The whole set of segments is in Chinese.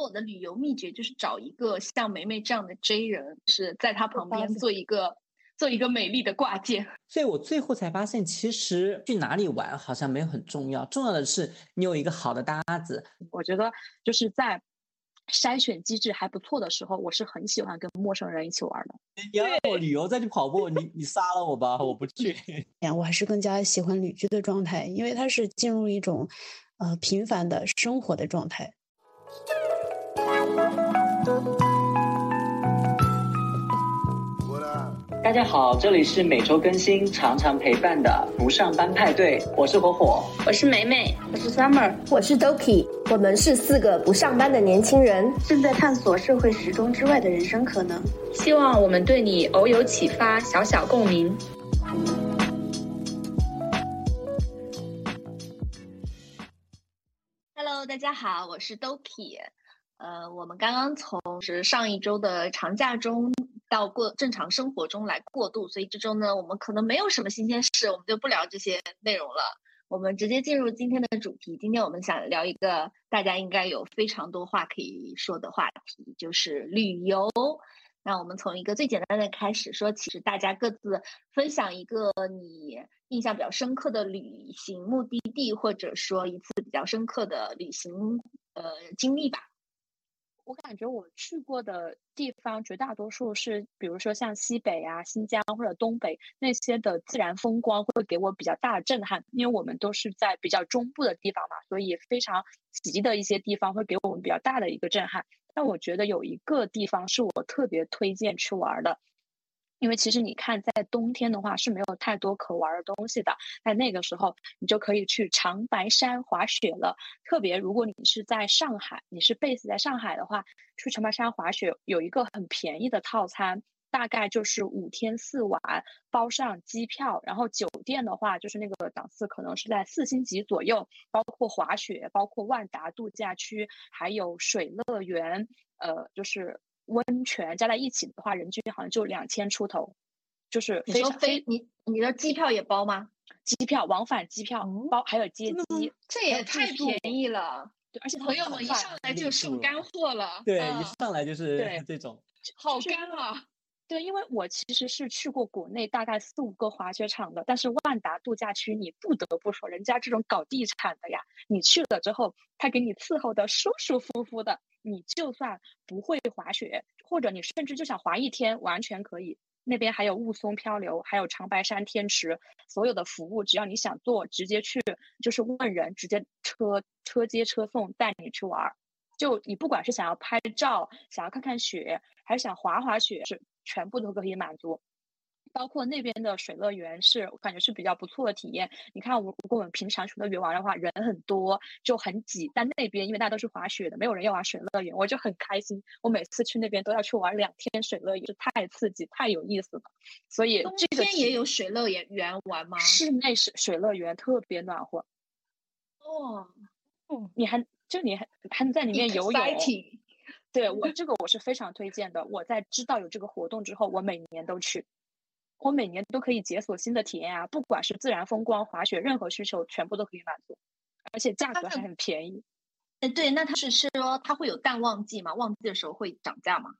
我的旅游秘诀就是找一个像梅梅这样的 J 人，是在她旁边做一个做一个美丽的挂件。所以我最后才发现，其实去哪里玩好像没有很重要，重要的是你有一个好的搭子。我觉得就是在筛选机制还不错的时候，我是很喜欢跟陌生人一起玩的。你要我旅游再去跑步，你你杀了我吧，我不去。呀我还是更加喜欢旅居的状态，因为它是进入一种呃平凡的生活的状态。大家好，这里是每周更新、常常陪伴的不上班派对，我是火火，我是梅梅，我是 Summer，我是 Doki，我们是四个不上班的年轻人，正在探索社会时钟之外的人生可能。希望我们对你偶有启发，小小共鸣。Hello，大家好，我是 Doki。呃，我们刚刚从是上一周的长假中到过正常生活中来过渡，所以这周呢，我们可能没有什么新鲜事，我们就不聊这些内容了。我们直接进入今天的主题。今天我们想聊一个大家应该有非常多话可以说的话题，就是旅游。那我们从一个最简单的开始说起，是大家各自分享一个你印象比较深刻的旅行目的地，或者说一次比较深刻的旅行呃经历吧。我感觉我去过的地方绝大多数是，比如说像西北啊、新疆或者东北那些的自然风光会给我比较大的震撼，因为我们都是在比较中部的地方嘛，所以非常急的一些地方会给我们比较大的一个震撼。但我觉得有一个地方是我特别推荐去玩的。因为其实你看，在冬天的话是没有太多可玩的东西的，在那个时候你就可以去长白山滑雪了。特别如果你是在上海，你是 base 在上海的话，去长白山滑雪有一个很便宜的套餐，大概就是五天四晚，包上机票，然后酒店的话就是那个档次可能是在四星级左右，包括滑雪，包括万达度假区，还有水乐园，呃，就是。温泉加在一起的话，人均好像就两千出头，就是非常飞你你的机票也包吗？机票往返机票包，还有接机，这也太便宜了。对，而且朋友们一上来就送干货了。对，一上来就是这种，好干啊！对，因为我其实是去过国内大概四五个滑雪场的，但是万达度假区你不得不说，人家这种搞地产的呀，你去了之后，他给你伺候的舒舒服服的。你就算不会滑雪，或者你甚至就想滑一天，完全可以。那边还有雾凇漂流，还有长白山天池，所有的服务只要你想做，直接去就是问人，直接车车接车送带你去玩儿。就你不管是想要拍照，想要看看雪，还是想滑滑雪，是全部都可以满足。包括那边的水乐园是我感觉是比较不错的体验。你看，我如果我们平常去乐园玩的话，人很多就很挤，但那边因为大家都是滑雪的，没有人要玩水乐园，我就很开心。我每次去那边都要去玩两天水乐园，就太刺激、太有意思了。所以冬天也有水乐园园玩吗？室内水水乐园特别暖和。哦，嗯，你还就你还还能在里面游泳。对我这个我是非常推荐的。我在知道有这个活动之后，我每年都去。我每年都可以解锁新的体验啊！不管是自然风光、滑雪，任何需求全部都可以满足，而且价格还很便宜。哎，对，那它是说它会有淡旺季吗？旺季的时候会涨价吗？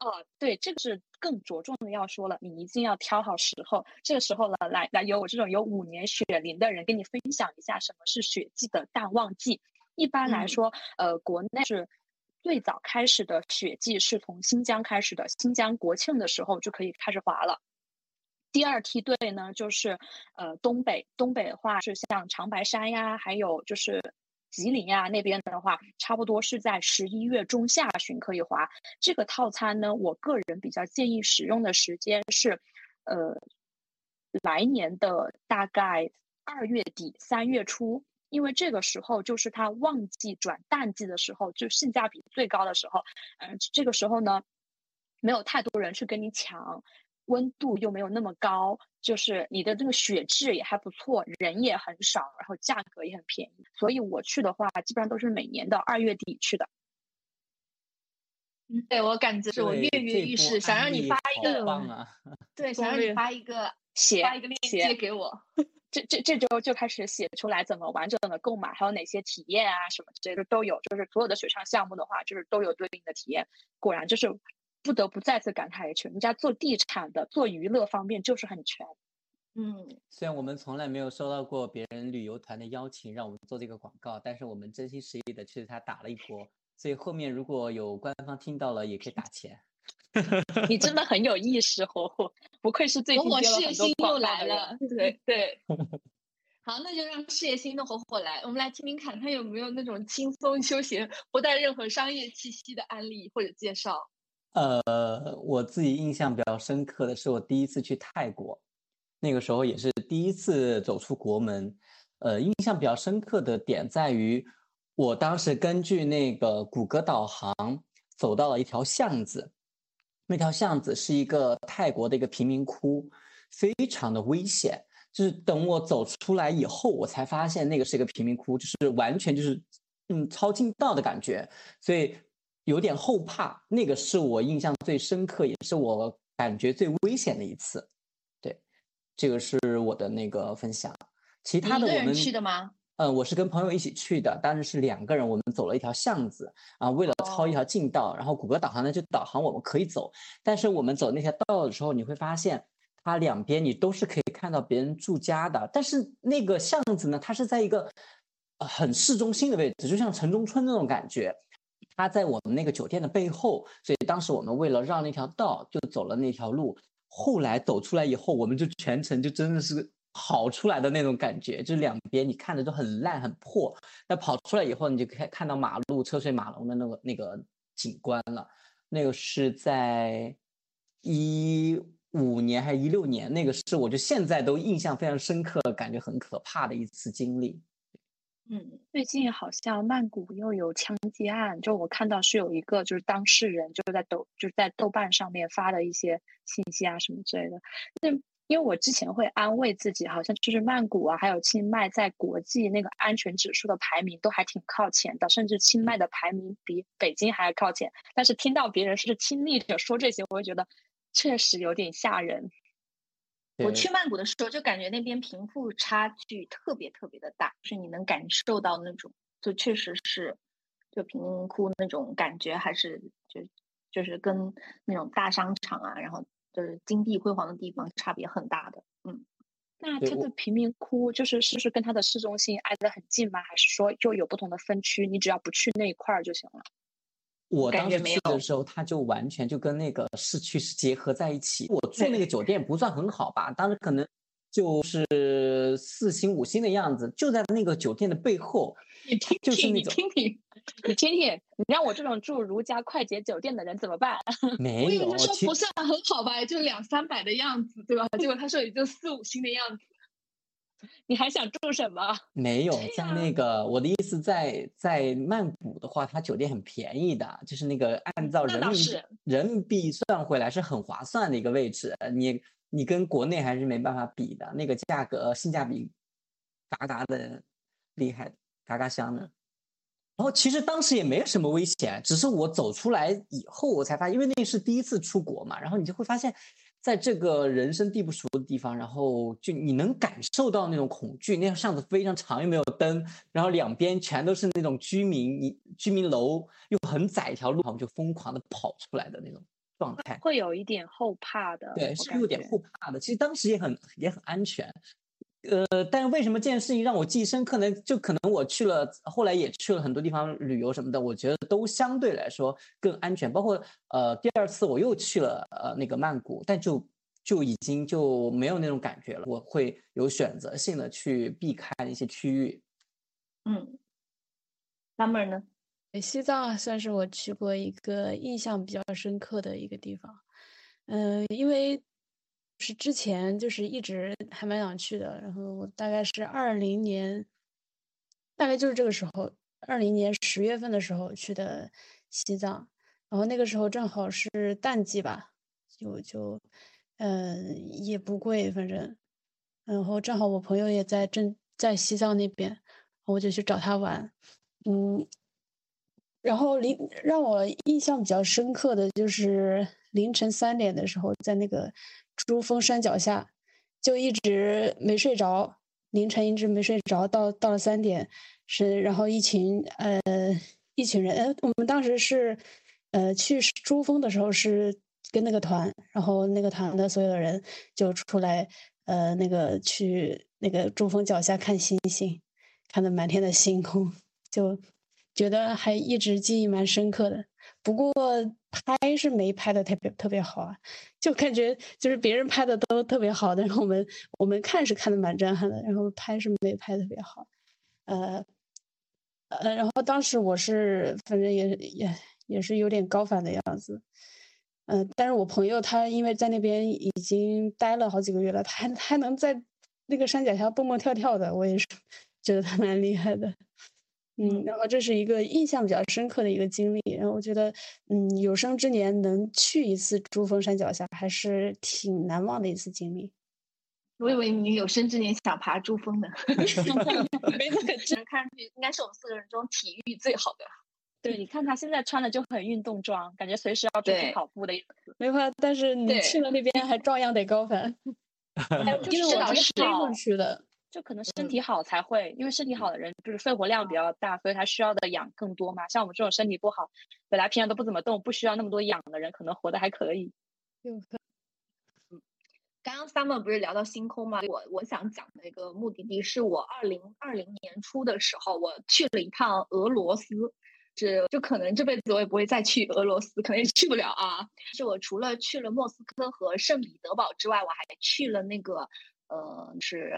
哦，对，这个是更着重的要说了，你一定要挑好时候。这个时候呢，来来，由我这种有五年雪龄的人跟你分享一下什么是雪季的淡旺季。一般来说，呃，国内是最早开始的雪季是从新疆开始的，新疆国庆的时候就可以开始滑了。第二梯队呢，就是呃东北，东北的话是像长白山呀，还有就是吉林呀那边的话，差不多是在十一月中下旬可以滑。这个套餐呢，我个人比较建议使用的时间是，呃，来年的大概二月底三月初，因为这个时候就是它旺季转淡季的时候，就性价比最高的时候。嗯，这个时候呢，没有太多人去跟你抢。温度又没有那么高，就是你的这个雪质也还不错，人也很少，然后价格也很便宜，所以我去的话，基本上都是每年的二月底去的。嗯，对我感觉是我跃跃欲试，想让你发一个，啊！对，想让你发一个写发一个链接给我。这这这周就开始写出来怎么完整的购买，还有哪些体验啊什么之类的都有。就是所有的水上项目的话，就是都有对应的体验。果然就是不得不再次感叹一句，人家做地产的，做娱乐方面就是很全。嗯，虽然我们从来没有收到过别人旅游团的邀请让我们做这个广告，但是我们真心实意的去他打了一波。所以后面如果有官方听到了，也可以打钱。你真的很有意识，火火，不愧是最近接了很多又来了。对对，好，那就让事业心的火火来，我们来听听看他有没有那种轻松休闲、不带任何商业气息的案例或者介绍。呃，我自己印象比较深刻的是我第一次去泰国，那个时候也是第一次走出国门。呃，印象比较深刻的点在于，我当时根据那个谷歌导航走到了一条巷子。那条巷子是一个泰国的一个贫民窟，非常的危险。就是等我走出来以后，我才发现那个是一个贫民窟，就是完全就是嗯超近道的感觉，所以有点后怕。那个是我印象最深刻，也是我感觉最危险的一次。对，这个是我的那个分享。其他的我们去的吗？嗯，我是跟朋友一起去的，当时是两个人，我们走了一条巷子啊，为了抄一条近道，然后谷歌导航呢就导航我们可以走，但是我们走那条道的时候，你会发现它两边你都是可以看到别人住家的，但是那个巷子呢，它是在一个很市中心的位置，就像城中村那种感觉，它在我们那个酒店的背后，所以当时我们为了让那条道，就走了那条路，后来走出来以后，我们就全程就真的是。跑出来的那种感觉，就两边你看着都很烂很破，那跑出来以后，你就可以看到马路车水马龙的那个那个景观了。那个是在一五年还是一六年？那个是我就现在都印象非常深刻，感觉很可怕的一次经历。嗯，最近好像曼谷又有枪击案，就我看到是有一个就是当事人就在豆就是在豆瓣上面发的一些信息啊什么之类的。那因为我之前会安慰自己，好像就是曼谷啊，还有清迈在国际那个安全指数的排名都还挺靠前的，甚至清迈的排名比北京还要靠前。但是听到别人是亲历者说这些，我会觉得确实有点吓人。我去曼谷的时候就感觉那边贫富差距特别特别的大，就是你能感受到那种，就确实是就贫民窟那种感觉，还是就就是跟那种大商场啊，然后。就是金碧辉煌的地方，差别很大的。嗯，那它的贫民窟就是是不是跟它的市中心挨得很近吗？还是说就有不同的分区？你只要不去那一块儿就行了。我当时去的时候，它就完全就跟那个市区是结合在一起。我住那个酒店不算很好吧，当时可能就是四星五星的样子，就在那个酒店的背后。你听听，你听听，你听听，你让我这种住如家快捷酒店的人怎么办？没有，他说不算很好吧，就两三百的样子，对吧？结果他说也就四五星的样子，你还想住什么？没有，在那个我的意思，在在曼谷的话，它酒店很便宜的，就是那个按照人民币人民币算回来是很划算的一个位置，你你跟国内还是没办法比的，那个价格性价比嘎嘎的厉害。嘎嘎香的，然后其实当时也没有什么危险，只是我走出来以后，我才发现，因为那是第一次出国嘛，然后你就会发现，在这个人生地不熟的地方，然后就你能感受到那种恐惧。那条巷子非常长，又没有灯，然后两边全都是那种居民，你居民楼又很窄一条路，我们就疯狂的跑出来的那种状态，会有一点后怕的。对，是有点后怕的。其实当时也很也很安全。呃，但是为什么这件事情让我记忆深刻呢？就可能我去了，后来也去了很多地方旅游什么的，我觉得都相对来说更安全。包括呃，第二次我又去了呃那个曼谷，但就就已经就没有那种感觉了。我会有选择性的去避开一些区域。嗯，，summer 呢？西藏算是我去过一个印象比较深刻的一个地方。嗯，因为。是之前就是一直还蛮想去的，然后大概是二零年，大概就是这个时候，二零年十月份的时候去的西藏，然后那个时候正好是淡季吧，就就嗯也不贵，反正，然后正好我朋友也在正在西藏那边，我就去找他玩，嗯，然后凌让我印象比较深刻的就是凌晨三点的时候在那个。珠峰山脚下，就一直没睡着，凌晨一直没睡着，到到了三点，是然后一群呃一群人，呃我们当时是呃去珠峰的时候是跟那个团，然后那个团的所有的人就出来呃那个去那个珠峰脚下看星星，看的满天的星空，就觉得还一直记忆蛮深刻的。不过拍是没拍的特别特别好啊，就感觉就是别人拍的都特别好，但是我们我们看是看的蛮震撼的，然后拍是没拍特别好，呃呃，然后当时我是反正也也也是有点高反的样子，嗯、但是我朋友他因为在那边已经待了好几个月了，他还还能在那个山脚下蹦蹦跳跳的，我也是觉得他蛮厉害的。嗯，然后这是一个印象比较深刻的一个经历，然后我觉得，嗯，有生之年能去一次珠峰山脚下，还是挺难忘的一次经历。我以为你有生之年想爬珠峰呢，没那个只能看上去应该是我们四个人中体育最好的。对，你看他现在穿的就很运动装，感觉随时要出去跑步的样子。没办法，但是你去了那边还照样得高反，因为我是身体是飞过，去的。就可能身体好才会，因为身体好的人就是肺活量比较大，所以他需要的氧更多嘛。像我们这种身体不好，本来平常都不怎么动，不需要那么多氧的人，可能活得还可以。嗯刚刚 Summer 不是聊到星空吗？我我想讲的一个目的地是我二零二零年初的时候，我去了一趟俄罗斯。是，就可能这辈子我也不会再去俄罗斯，可能也去不了啊。是我除了去了莫斯科和圣彼得堡之外，我还去了那个呃，是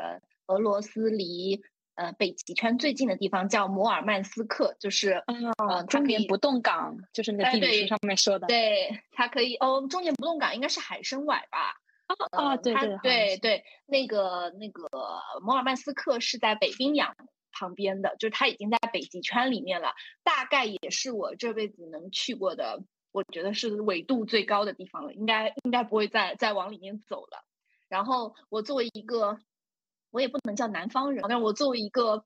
俄罗斯离呃北极圈最近的地方，叫摩尔曼斯克，就是啊呃，中年不动港就是那个地理书上面说的。对，它可以哦，中年不动港应该是海参崴吧？啊，对对对，那个那个摩尔曼斯克是在北冰洋旁边的，就是它已经在北极圈里面了，大概也是我这辈子能去过的，我觉得是纬度最高的地方了，应该应该不会再再往里面走了。然后我作为一个，我也不能叫南方人，但我作为一个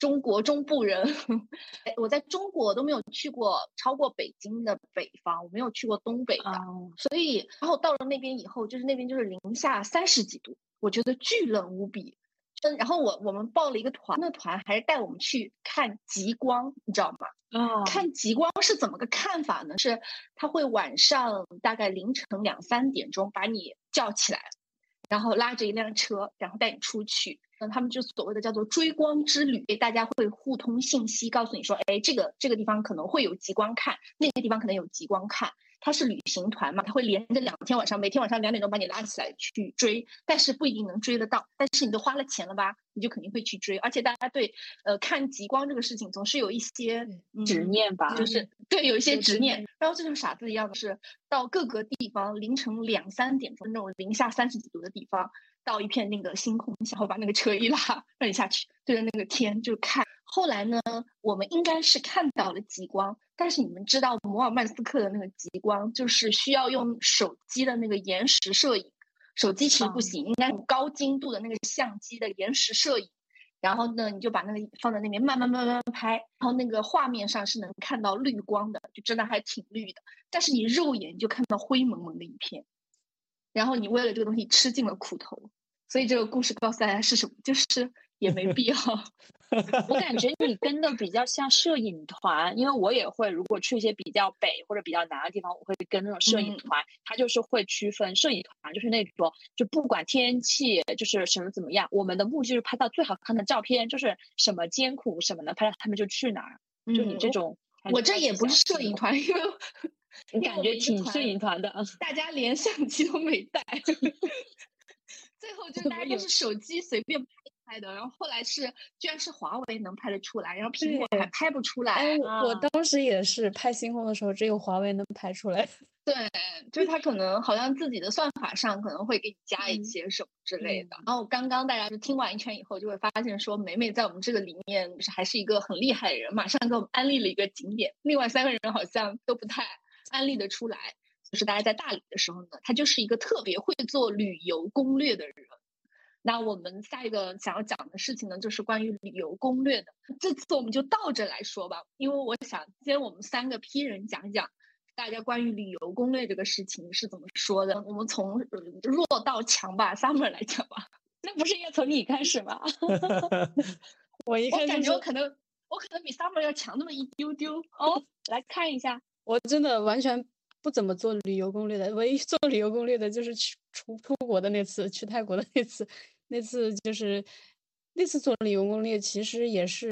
中国中部人，哎我在中国都没有去过超过北京的北方，我没有去过东北的。啊，所以，然后到了那边以后，就是那边就是零下三十几度，我觉得巨冷无比。嗯，然后我我们报了一个团，那团还是带我们去看极光，你知道吗？啊，看极光是怎么个看法呢？是他会晚上大概凌晨两三点钟把你叫起来，然后拉着一辆车，然后带你出去。那他们就所谓的叫做追光之旅，大家会互通信息，告诉你说，哎，这个这个地方可能会有极光看，那个地方可能有极光看。它是旅行团嘛，他会连着两天晚上，每天晚上两点钟把你拉起来去追，但是不一定能追得到。但是你都花了钱了吧，你就肯定会去追。而且大家对呃看极光这个事情总是有一些执嗯念吧，就是对有一些执念，然后就像傻子一样的是，到各个地方凌晨两三点钟那种零下三十几度的地方，到一片那个星空下，然后把那个车一拉，让你下去，对着那个天就看。后来呢，我们应该是看到了极光，但是你们知道摩尔曼斯克的那个极光，就是需要用手机的那个延时摄影，手机其实不啊行，应该用高精度的那个相机的延时摄影。然后呢，你就把那个放在那边慢慢慢慢拍，然后那个画面上是能看到绿光的，就真的还挺绿的。但是你肉眼就看到灰蒙蒙的一片，然后你为了这个东西吃尽了苦头。所以这个故事告诉大家是什么？就是也没必要。我感觉 你跟的比较像摄影团，因为我也会，如果去一些比较北或者比较南的地方，我会跟那种摄影嗯团，他就是会区分摄影团，就是那种就不管天气就是什么怎么样，我们的目的就是拍到最好看的照片，就是什么艰苦什么的拍到，他们就去哪儿。就你这嗯种，我这也不是摄影团，因为我感觉挺摄影团的啊。大家连相机都没带，最后就 大家就是手机随便拍拍的，然后后来是居然是华为能拍得出来，然后苹果还拍不出来。哎，我当时也是拍星空的时候，只有华为能拍出来。对，就是它可能好像自己的算法上可能会给你加一嗯些什么之类的。然后刚刚大家就听完一圈以后，就会发现说，美美在我们这个里面就是还是一个很厉害的人，马上给我们安利了一个景点，另外三个人好像都不太安利得出来。就是大家在大理的时候呢，他就是一个特别会做旅游攻略的人。那我们下一个想要讲的事情呢，就是关于旅游攻略的。这次我们就倒着来说吧，因为我想先我们三个批人讲一讲大家关于旅游攻略这个事情是怎么说的。我们从呃弱到强吧，Summer 来讲吧。那不是应该从你开始吗？我一看感觉我可能我可能比 Summer 要强那么一丢丢哦。来看一下，我真的完全不怎么做旅游攻略的，唯一做旅游攻略的就是去出出国的那次，去泰国的那次，那次就是那次做旅游攻略，其实也是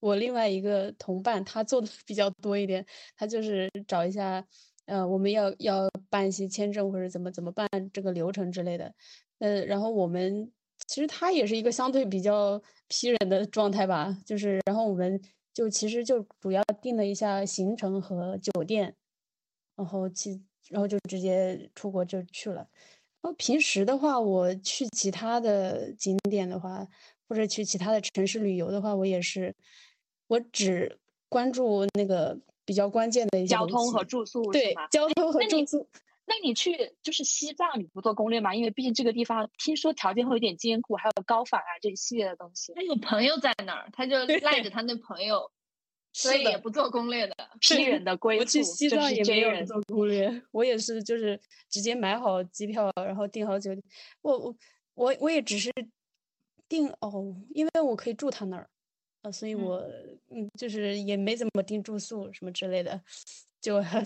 我另外一个同伴他做的比较多一点，他就是找一下，呃，我们要要办一些签证或者怎么怎么办这个流程之类的，呃，然后我们其实他也是一个相对比较批人的状态吧，就是然后我们。就其实就主要定了一下行程和酒店，然后其然后就直接出国就去了。然后平时的话，我去其他的景点的话，或者去其他的城市旅游的话，我也是，我只关注那个比较关键的一些交通和住宿，对，交通和住宿。那你去就是西藏，你不做攻略吗？因为毕竟这个地方听说条件会有点艰苦，还有高反啊这一系列的东西。他有朋友在那儿，他就 赖着他那朋友，所以也不做攻略的。批人的归宿，我去西藏也没有做攻略，我也是就是直接买好机票，然后订好酒店。我我我我也只是订哦，因为我可以住他那儿，呃，所以我嗯就是也没怎么订住宿什么之类的。就很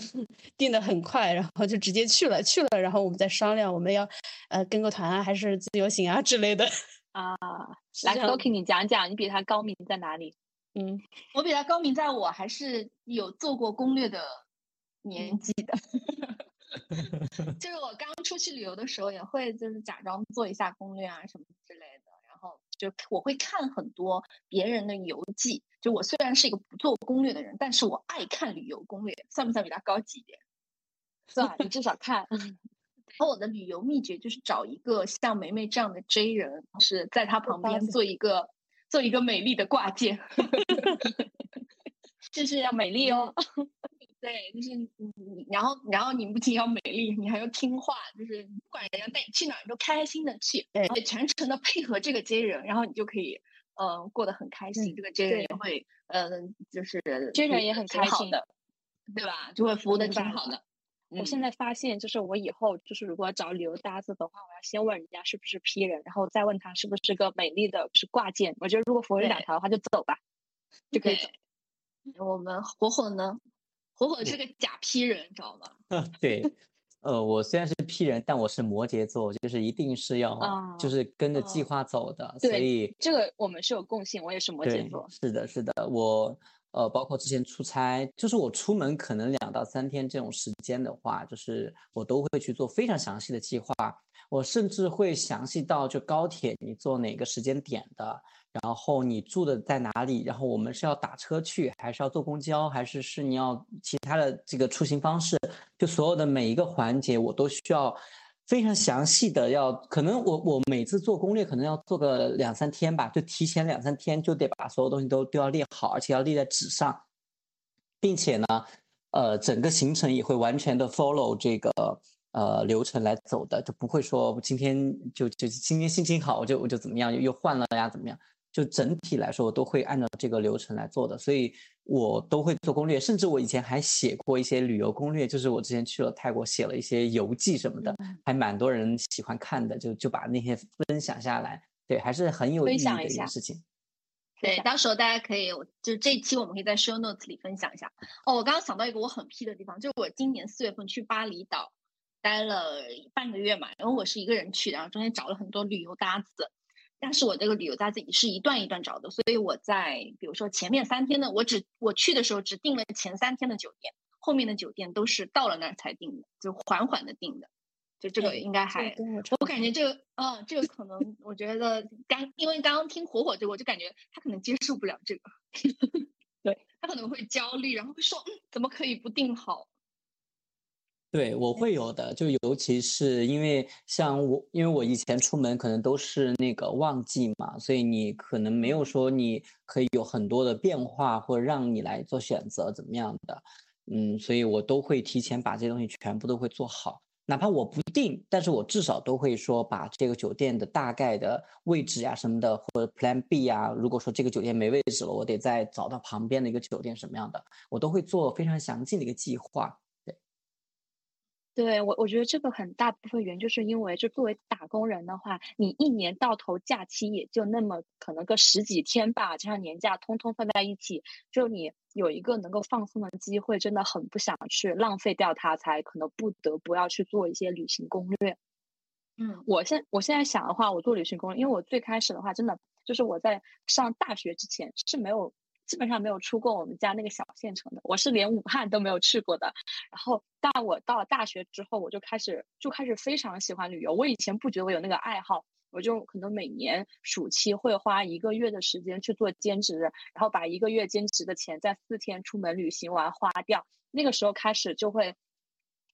定的很快，然后就直接去了，去了，然后我们再商量我们要呃跟个团啊，还是自由行啊之类的啊。来都给你讲讲，你比他高明在哪里？嗯，我比他高明，在我还是有做过攻略的年纪的。就是我刚出去旅游的时候，也会就是假装做一下攻略啊什么之类的。然后就我会看很多别人的游记，就我虽然是一个不做攻略的人，但是我爱看旅游攻略，算不算比他高级一点？算，你至少看。然后我的旅游秘诀就是找一个像梅梅这样的 J 人，是在他旁边做一个做一个美丽的挂件，就是要美丽哦。对，就是你，然后，然后你不仅要美丽，你还要听话，就是不管人家带你去哪儿，你都开开心的去，对全程的配合这个接人，然后你就可以，嗯，过得很开心。这个接人也会，嗯，就是接人也很开心的，对吧？就会服务的挺好的。我现在发现，就是我以后就是如果找旅游搭子的话，我要先问人家是不是 P 人，然后再问他是不是个美丽的是挂件。我觉得如果符合这两条的话，就走吧，就可以走。我们火火呢？火火是个假 P 人，知道吗？对，呃，我虽然是 P 人，但我是摩羯座，就是一定是要，就是跟着计划走的。所以这个我们是有共性，我也是摩羯座。是的，是的，我呃，包括之前出差，就是我出门可能两到三天这种时间的话，就是我都会去做非常详细的计划。我甚至会详细到就高铁你坐哪个时间点的。然后你住的在哪里？然后我们是要打车去，还是要坐公交，还是是你要其他的这个出行方式？就所有的每一个环节，我都需要非常详细的要。可能我我每次做攻略，可能要做个两三天吧，就提前两三天就得把所有东西都都要列好，而且要列在纸上，并且呢，呃，整个行程也会完全的 follow 这个呃流程来走的，就不会说今天就就今天心情好，我就我就怎么样又又换了呀，怎么样？就整体来说，我都会按照这个流程来做的，所以我都会做攻略，甚至我以前还写过一些旅游攻略，就是我之前去了泰国，写了一些游记什么的，还蛮多人喜欢看的，就就把那些分享下来，对，还是很有意义的一件事情。对，到时候大家可以，就这一期我们可以在 show notes 里分享一下。哦，我刚刚想到一个我很 P 的地方，就是我今年四月份去巴厘岛待了半个月嘛，然后我是一个人去，然后中间找了很多旅游搭子。但是我这个旅游搭子是一段一段找的，所以我在比如说前面三天的，我只我去的时候只订了前三天的酒店，后面的酒店都是到了那儿才订的，就缓缓的订的，就这个应该还，我感觉这个，嗯，这个可能我觉得刚因为刚刚听火火这个，我就感觉他可能接受不了这个，对他可能会焦虑，然后会说，嗯，怎么可以不订好？对，我会有的，就尤其是因为像我，因为我以前出门可能都是那个旺季嘛，所以你可能没有说你可以有很多的变化，或者让你来做选择怎么样的，嗯，所以我都会提前把这些东西全部都会做好，哪怕我不定，但是我至少都会说把这个酒店的大概的位置呀什么的，或者 Plan B 啊，如果说这个酒店没位置了，我得再找到旁边的一个酒店什么样的，我都会做非常详尽的一个计划。对我，我觉得这个很大部分原因就是因为，就作为打工人的话，你一年到头假期也就那么可能个十几天吧，加上年假，通通放在一起，就你有一个能够放松的机会，真的很不想去浪费掉它，才可能不得不要去做一些旅行攻略。嗯，我现我现在想的话，我做旅行攻略，因为我最开始的话，真的就是我在上大学之前是没有。基本上没有出过我们家那个小县城的，我是连武汉都没有去过的。然后，但我到了大学之后，我就开始就开始非常喜欢旅游。我以前不觉得我有那个爱好，我就可能每年暑期会花一个月的时间去做兼职，然后把一个月兼职的钱在四天出门旅行完花掉。那个时候开始就会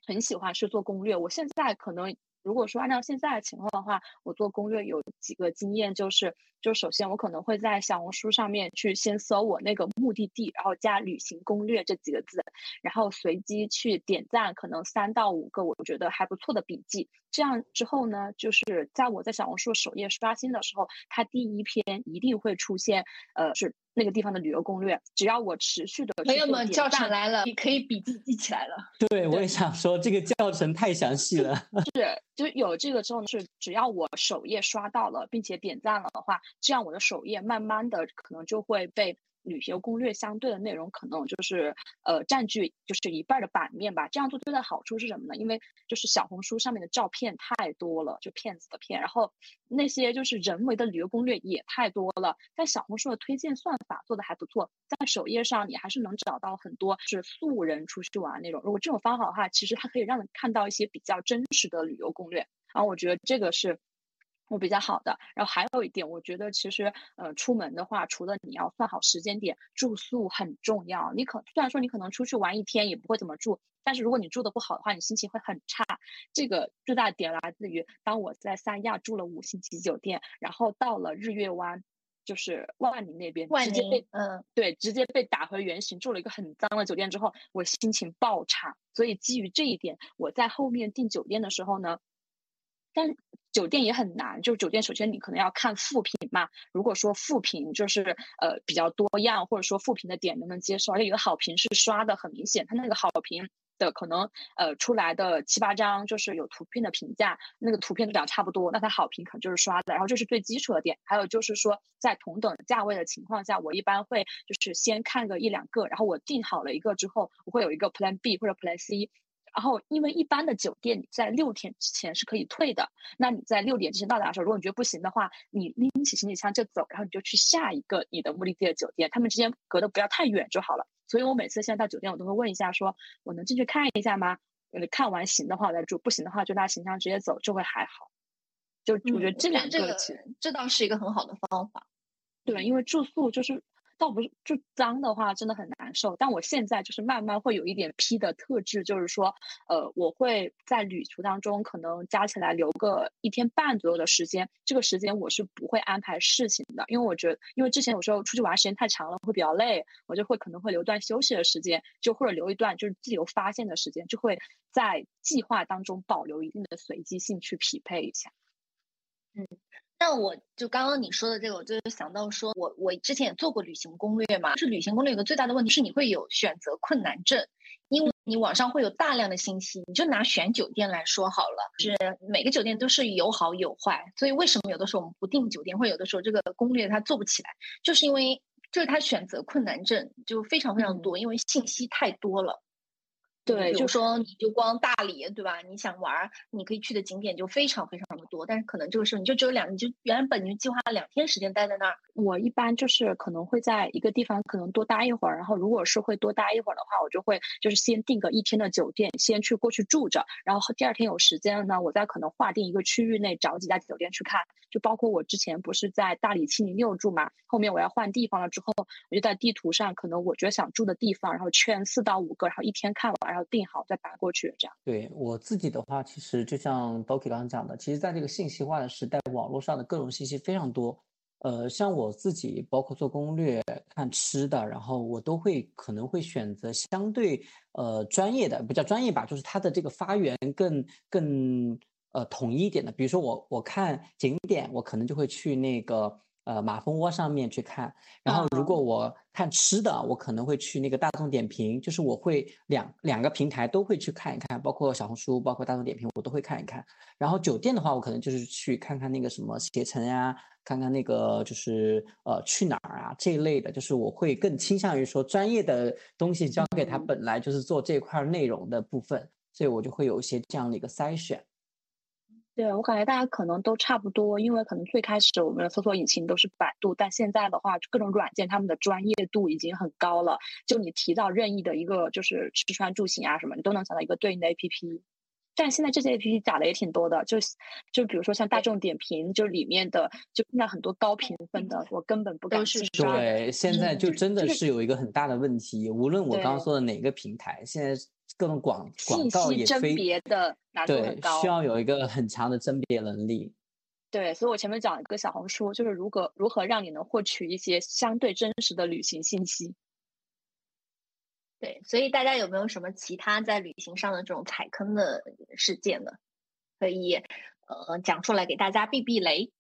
很喜欢去做攻略。我现在可能。如果说按照现在的情况的话，我做攻略有几个经验，就是，就首先我可能会在小红书上面去先搜我那个目的地，然后加旅行攻略这几个字，然后随机去点赞，可能三到五个我觉得还不错的笔记。这样之后呢，就是在我在小红书首页刷新的时候，它第一篇一定会出现，呃，是那个地方的旅游攻略。只要我持续的朋友们教程来了，你可以笔记记起来了。对，我也想说这个教程太详细了。是，就有这个之后是，只要我首页刷到了，并且点赞了的话，这样我的首页慢慢的可能就会被。旅游攻略相对的内容可能就是呃占据就是一半的版面吧。这样做最大的好处是什么呢？因为就是小红书上面的照片太多了，就骗子的骗。然后那些就是人为的旅游攻略也太多了。但小红书的推荐算法做的还不错，在首页上你还是能找到很多是素人出去玩那种。如果这种方法的话，其实它可以让你看到一些比较真实的旅游攻略。然后我觉得这个是。我比较好的，然后还有一点，我觉得其实，呃，出门的话，除了你要算好时间点，住宿很重要。你可虽然说你可能出去玩一天也不会怎么住，但是如果你住的不好的话，你心情会很差。这个最大的点来自于，当我在三亚住了五星级酒店，然后到了日月湾，就是万宁那边，直接被嗯，对，直接被打回原形，住了一个很脏的酒店之后，我心情爆差。所以基于这一点，我在后面订酒店的时候呢。但酒店也很难，就酒店首先你可能要看复评嘛。如果说复评就是呃比较多样，或者说复评的点能不能接受，而且有的好评是刷的很明显，它那个好评的可能呃出来的七八张就是有图片的评价，那个图片都长差不多，那它好评可能就是刷的。然后这是最基础的点，还有就是说在同等价位的情况下，我一般会就是先看个一两个，然后我定好了一个之后，我会有一个 Plan B 或者 Plan C。然后，因为一般的酒店你在六天之前是可以退的，那你在六点之前到达的时候，如果你觉得不行的话，你拎起行李箱就走，然后你就去下一个你的目的地的酒店，他们之间隔的不要太远就好了。所以我每次现在到酒店，我都会问一下，说我能进去看一下吗？看完行的话我再住，不行的话就拿行李箱直接走，就会还好。就我觉得这两个，这倒是一个很好的方法。对，因为住宿就是。倒不是就脏的话，真的很难受。但我现在就是慢慢会有一点 P 的特质，就是说，呃，我会在旅途当中可能加起来留个一天半左右的时间。这个时间我是不会安排事情的，因为我觉得，因为之前有时候出去玩时间太长了，会比较累，我就会可能会留段休息的时间，就或者留一段就是自由发现的时间，就会在计划当中保留一定的随机性去匹配一下。嗯。那我就刚刚你说的这个，我就想到说，我我之前也做过旅行攻略嘛。就是旅行攻略有个最大的问题是，你会有选择困难症，因为你网上会有大量的信息。你就拿选酒店来说好了，是每个酒店都是有好有坏。所以为什么有的时候我们不订酒店，或者有的时候这个攻略它做不起来，就是因为就是它选择困难症就非常非常多，因为信息太多了。对，就说你就光大理，对吧？你想玩，你可以去的景点就非常非常的多，但是可能这个时候你就只有两，你就原本你就计划两天时间待在那儿。我一般就是可能会在一个地方可能多待一会儿，然后如果是会多待一会儿的话，我就会就是先订个一天的酒店，先去过去住着，然后第二天有时间了呢，我再可能划定一个区域内找几家酒店去看。就包括我之前不是在大理七零六住嘛，后面我要换地方了之后，我就在地图上可能我觉得想住的地方，然后圈四到五个，然后一天看完。然后定好再搬过去，这样。对我自己的话，其实就像 Doki 刚刚讲的，其实在这个信息化的时代，网络上的各种信息非常多。呃，像我自己，包括做攻略、看吃的，然后我都会可能会选择相对呃专业的，不叫专业吧，就是它的这个发源更更呃统一一点的。比如说我我看景点，我可能就会去那个呃马蜂窝上面去看。然后如果我看吃的，我可能会去那个大众点评，就是我会两两个平台都会去看一看，包括小红书，包括大众点评，我都会看一看。然后酒店的话，我可能就是去看看那个什么携程呀，看看那个就是呃去哪儿啊这一类的，就是我会更倾向于说专业的东西交给他本来就是做这块内容的部分，所以我就会有一些这样的一个筛选。对我感觉大家可能都差不多，因为可能最开始我们的搜索引擎都是百度，但现在的话，各种软件他们的专业度已经很高了。就你提到任意的一个就是吃穿住行啊什么，你都能想到一个对应的 APP。但现在这些 APP 假的也挺多的，就就比如说像大众点评，就里面的就现在很多高评分的，我根本不敢去刷。对，现在就真的是有一个很大的问题，无论我刚刚说的哪个平台，现在。各种广广告也非别的难度很高，需要有一个很强的甄别能力。对，所以我前面讲一个小红书，就是如何如何让你能获取一些相对真实的旅行信息。对，所以大家有没有什么其他在旅行上的这种踩坑的事件呢？可以呃讲出来给大家避避雷。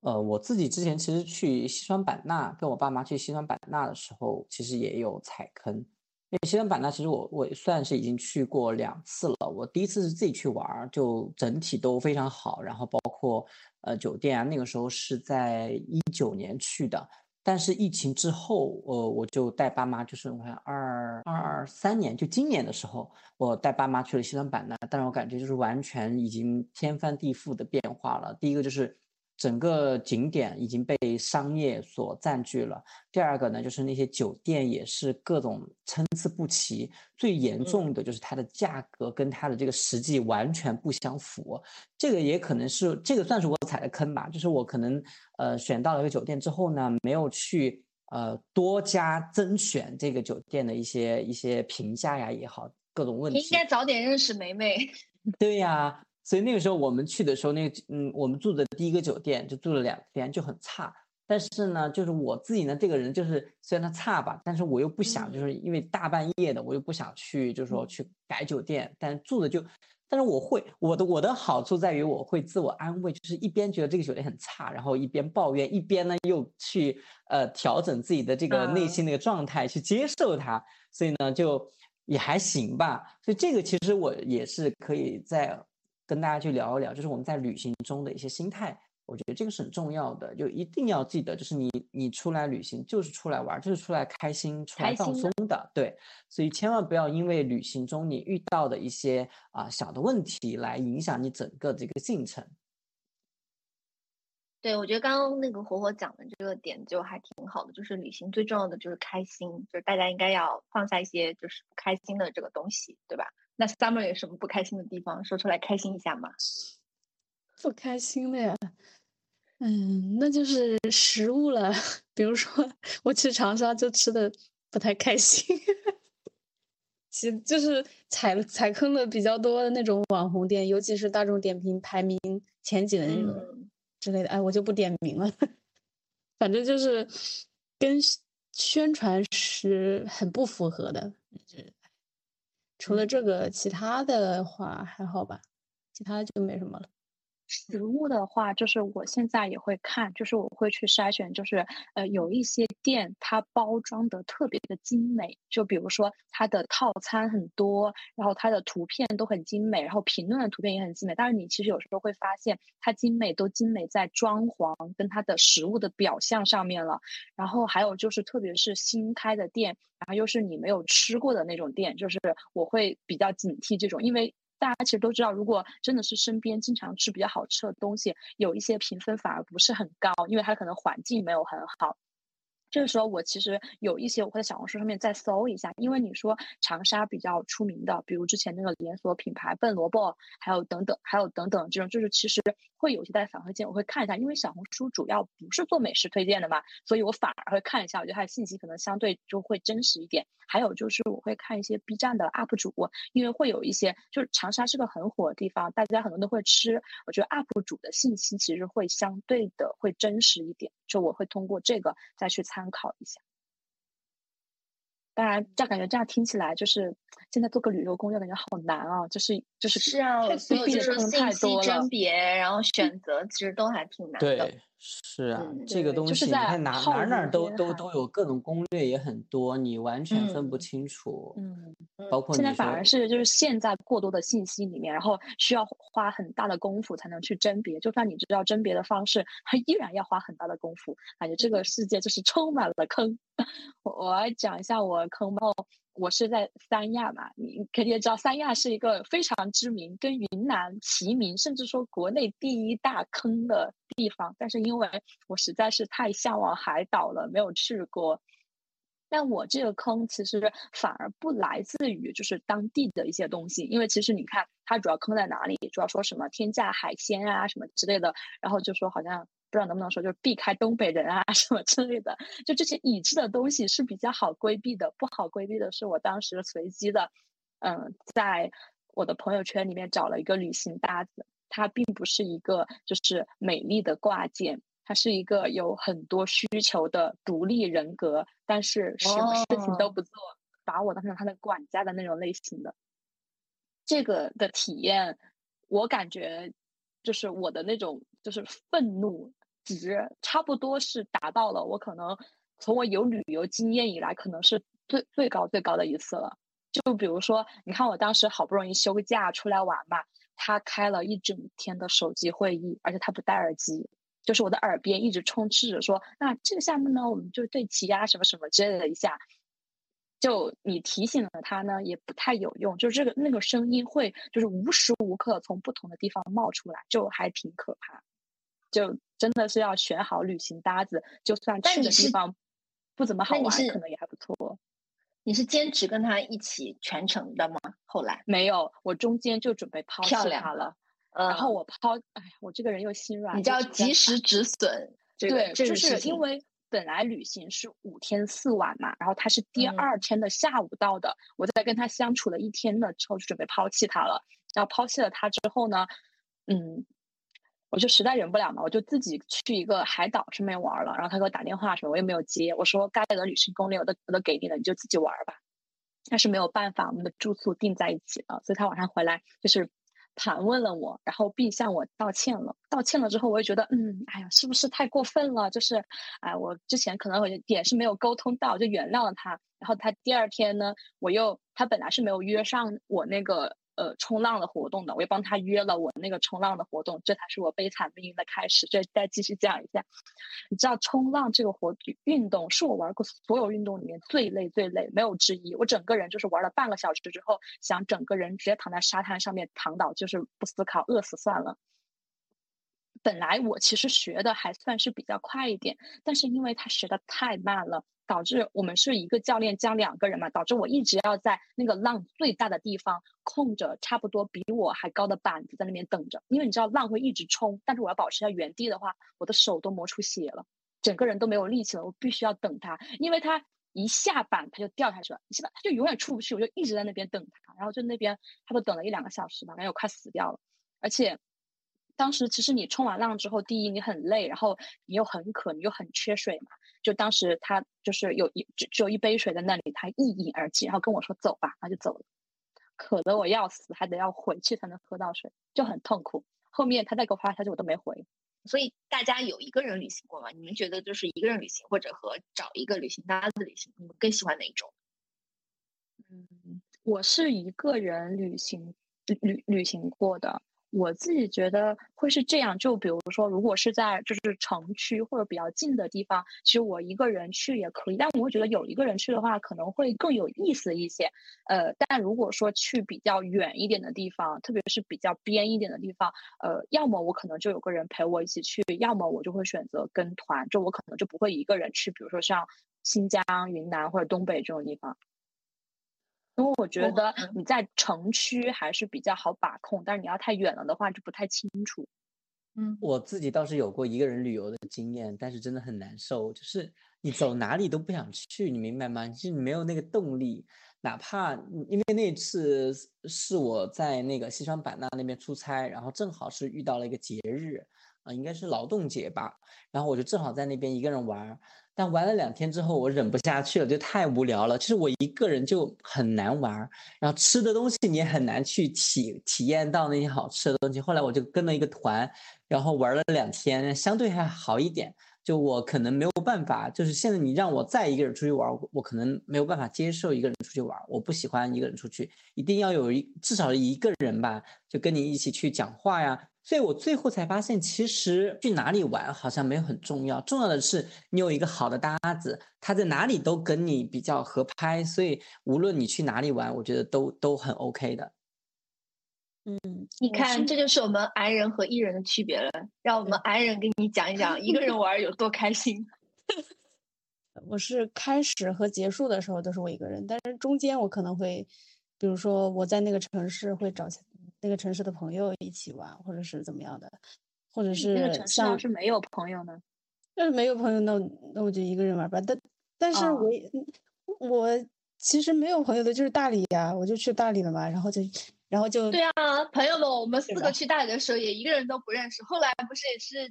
呃，我自己之前其实去西双版纳，跟我爸妈去西双版纳的时候，其实也有踩坑。因为西双版纳其实我我算是已经去过两次了。我第一次是自己去玩儿，就整体都非常好，然后包括呃酒店啊，那个时候是在一九年去的。但是疫情之后，呃，我就带爸妈，就是我看二二三年，就今年的时候，我带爸妈去了西双版纳，但是我感觉就是完全已经天翻地覆的变化了。第一个就是。整个景点已经被商业所占据了。第二个呢，就是那些酒店也是各种参差不齐。最严重的就是它的价格跟它的这个实际完全不相符。这个也可能是这个算是我踩的坑吧。就是我可能呃选到了一个酒店之后呢，没有去呃多加甄选这个酒店的一些一些评价呀也好，各种问题。你应该早点认识梅梅。对呀。所以那个时候我们去的时候，那个嗯，我们住的第一个酒店就住了两天，就很差。但是呢，就是我自己呢，这个人就是虽然他差吧，但是我又不想，就是因为大半夜的，我又不想去，就是说去改酒店。但住的就，但是我会我的我的好处在于我会自我安慰，就是一边觉得这个酒店很差，然后一边抱怨，一边呢又去呃调整自己的这个内心那个状态，去接受它。所以呢，就也还行吧。所以这个其实我也是可以在。跟大家去聊一聊，就是我们在旅行中的一些心态，我觉得这个是很重要的，就一定要记得，就是你你出来旅行就是出来玩，就是出来开心、出来放松的，对，所以千万不要因为旅行中你遇到的一些啊小的问题来影响你整个这个进程。对，我觉得刚刚那个火火讲的这个点就还挺好的，就是旅行最重要的就是开心，就是大家应该要放下一些就是不开心的这个东西，对吧？那 Summer 有什么不开心的地方？说出来开心一下嘛。不开心的呀，嗯，那就是食物了。比如说我去长沙就吃的不太开心，其就是踩踩坑的比较多的那种网红店，尤其是大众点评排名前几的那种之类的。哎，我就不点名了，反正就是跟宣传是很不符合的。除了这个，其他的话还好吧，其他就没什么了。食物的话，就是我现在也会看，就是我会去筛选，就是呃，有一些店它包装的特别的精美，就比如说它的套餐很多，然后它的图片都很精美，然后评论的图片也很精美。但是你其实有时候会发现，它精美都精美在装潢跟它的食物的表象上面了。然后还有就是，特别是新开的店，然后又是你没有吃过的那种店，就是我会比较警惕这种，因为。大家其实都知道，如果真的是身边经常吃比较好吃的东西，有一些评分反而不是很高，因为它可能环境没有很好。这个时候，我其实有一些我会在小红书上面再搜一下，因为你说长沙比较出名的，比如之前那个连锁品牌笨萝卜，还有等等，还有等等这种，就是其实会有一些大家反馈件，我会看一下，因为小红书主要不是做美食推荐的嘛，所以我反而会看一下，我觉得它的信息可能相对就会真实一点。还有就是我会看一些 B 站的 UP 主，因为会有一些就是长沙是个很火的地方，大家很多都会吃，我觉得 UP 主的信息其实会相对的会真实一点，就我会通过这个再去。参考一下，当然，这样感觉这样听起来就是现在做个旅游攻略感觉好难啊！就是就是是啊，所以就是信息甄别，然后选择，其实都还挺难的。对，是啊，嗯这个东西你就是在看哪浩哪哪都都都有各种攻略也很多，你完全分不嗯清楚。嗯，包括你现在反而是就是陷在过多的信息里面，然后需要花很大的功夫才能去甄别。就算你知道甄别的方式，它依然要花很大的功夫。感觉这个世界就是充满了坑。我我来讲一下我坑吧。我是在三亚嘛，你肯定也知道，三亚是一个非常知名，跟云南齐名，甚至说国内第一大坑的地方。但是因为我实在是太向往海岛了，没有去过。但我这个坑其实反而不来自于就是当地的一些东西，因为其实你看它主要坑在哪里，主要说什么天价海鲜啊什么之类的，然后就说好像不知道能不能说就是避开东北人啊 什么之类的，就这些已知的东西是比较好规避的，不好规避的是我当时随机的，嗯，在我的朋友圈里面找了一个旅行搭子，他并不是一个就是美丽的挂件。他是一个有很多需求的独立人格，但是什么事情都哦不做，把我当成他的管家的那种类型的。这个的体验，我感觉就是我的那种就是愤怒值，差不多是达到了我可能从我有旅游经验以来，可能是最最高最高的一次了。就比如说，你看我当时好不容易休假出来玩嘛，他开了一整天的手机会议，而且他不戴耳机。就是我的耳边一直充斥着说，那这个项目呢，我们就对齐呀、什么什么之类的一下，就你提醒了他呢，也不太有用，就这个那个声音会就是无时无刻从不同的地方冒出来，就还挺可怕。就真的是要选好旅行搭子，就算去的地方不怎么好玩，可能也还不错。你是坚持跟他一起全程的吗？后来，没有，我中间就准备抛弃他了。然然后我抛，哎呀，我这个人又心软，你就直接叫及时止损，这个对，这就是因为本来旅行是五天四晚嘛，然后他是第嗯二天的下午到的，我在跟他相处了一天了之后，就准备抛弃他了。然后抛弃了他之后呢，嗯，我就实在忍不了嘛，我就自己去一个海岛上面玩了。然后他给我打电话什么，我也没有接。我说该有的旅行攻略我都我都给你了，你就自己玩吧。但是没有办法，我们的住宿定在一起了，所以他晚上回来就是盘问了我，然后并向我道歉了。道歉了之后，我也觉得，嗯，哎呀，是不是太过分了？就是，哎，我之前可能有点是没有沟通到，就原谅了他。然后他第二天呢，我又他本来是没有约上我那个呃冲浪的活动的，我也帮他约了我那个冲浪的活动，这才是我悲惨命运的开始。这再继续讲一下，你知道冲浪这个活运动是我玩过所有运动里面最累最累，没有之一。我整个人就是玩了半个小时之后，想整个人直接躺在沙滩上面躺倒，就是不思考，饿死算了。本来我其实学的还算是比较快一点，但是因为他学的太慢了，导致我们是一个教练教两个人嘛，导致我一直要在那个浪最大的地方控着差不多比我还高的板子在那边等着，因为你知道浪会一直冲，但是我要保持在原地的话，我的手都磨出血了，整个人都没有力气了，我必须要等他，因为他一下板他就掉下去了，一下板他就永远出不去，我就一直在那边等他，然后就那边他都等了一两个小时吧，感觉我快死掉了，而且。当时其实你冲完浪之后，第一你很累，然后你又很渴，你又很缺水嘛。就当时他就是有一只只有一杯水在那里，他一饮而尽，然后跟我说走吧，然后就走了，渴得我要死，还得要回去才能喝到水，就很痛苦。后面他再给我发消息，我都没回。所以大家有一个人旅行过吗？你们觉得就是一个人旅行，或者和找一个旅行搭子旅行，你们更喜欢哪一种？嗯，我是一个人旅行旅旅行过的。我自己觉得会是这样，就比如说，如果是在就是城区或者比较近的地方，其实我一个人去也可以，但我会觉得有一个人去的话，可能会更有意思一些。呃，但如果说去比较远一点的地方，特别是比较边一点的地方，呃，要么我可能就有个人陪我一起去，要么我就会选择跟团，就我可能就不会一个人去，比如说像新疆、云南或者东北这种地方。因为我觉得你在城区还是比较好把控，但是你要太远了的话就不太清楚。嗯，我自己倒是有过一个人旅游的经验，但是真的很难受，就是你走哪里都不想去，你明白吗？就是你没有那个动力，哪怕因为那次是我在那个西双版纳那边出差，然后正好是遇到了一个节日，啊，应该是劳动节吧。然后我就正好在那边一个人玩，但玩了两天之后，我忍不下去了，就太无聊了。其实我一个人就很难玩，然后吃的东西你也很难去体体验到那些好吃的东西。后来我就跟了一个团，然后玩了两天，相对还好一点。就我可能没有办法，就是现在你让我再一个人出去玩，我可能没有办法接受一个人出去玩。我不喜欢一个人出去，一定要有一至少一个人吧，就跟你一起去讲话呀。所以我最后才发现，其实去哪里玩好像没有很重要，重要的是你有一个好的搭子，他在哪里都跟你比较合拍。所以无论你去哪里玩，我觉得都都很 OK 的。嗯，你看，这就是我们 I 人和 E 人的区别了。让我们 I 人给你讲一讲一个人玩有多开心。我是开始和结束的时候都是我一个人，但是中间我可能会，比如说我在那个城市会找那个城市的朋友一起玩，或者是怎么样的，或者是那个城市要是没有朋友呢？要是没有朋友，那那我就一个人玩吧。但但是我我其实没有朋友的就是大理呀，我就去大理了嘛，然后就。然后就对啊，朋友们，我们四个去大理的时候也一个人都不认识，后来不是也是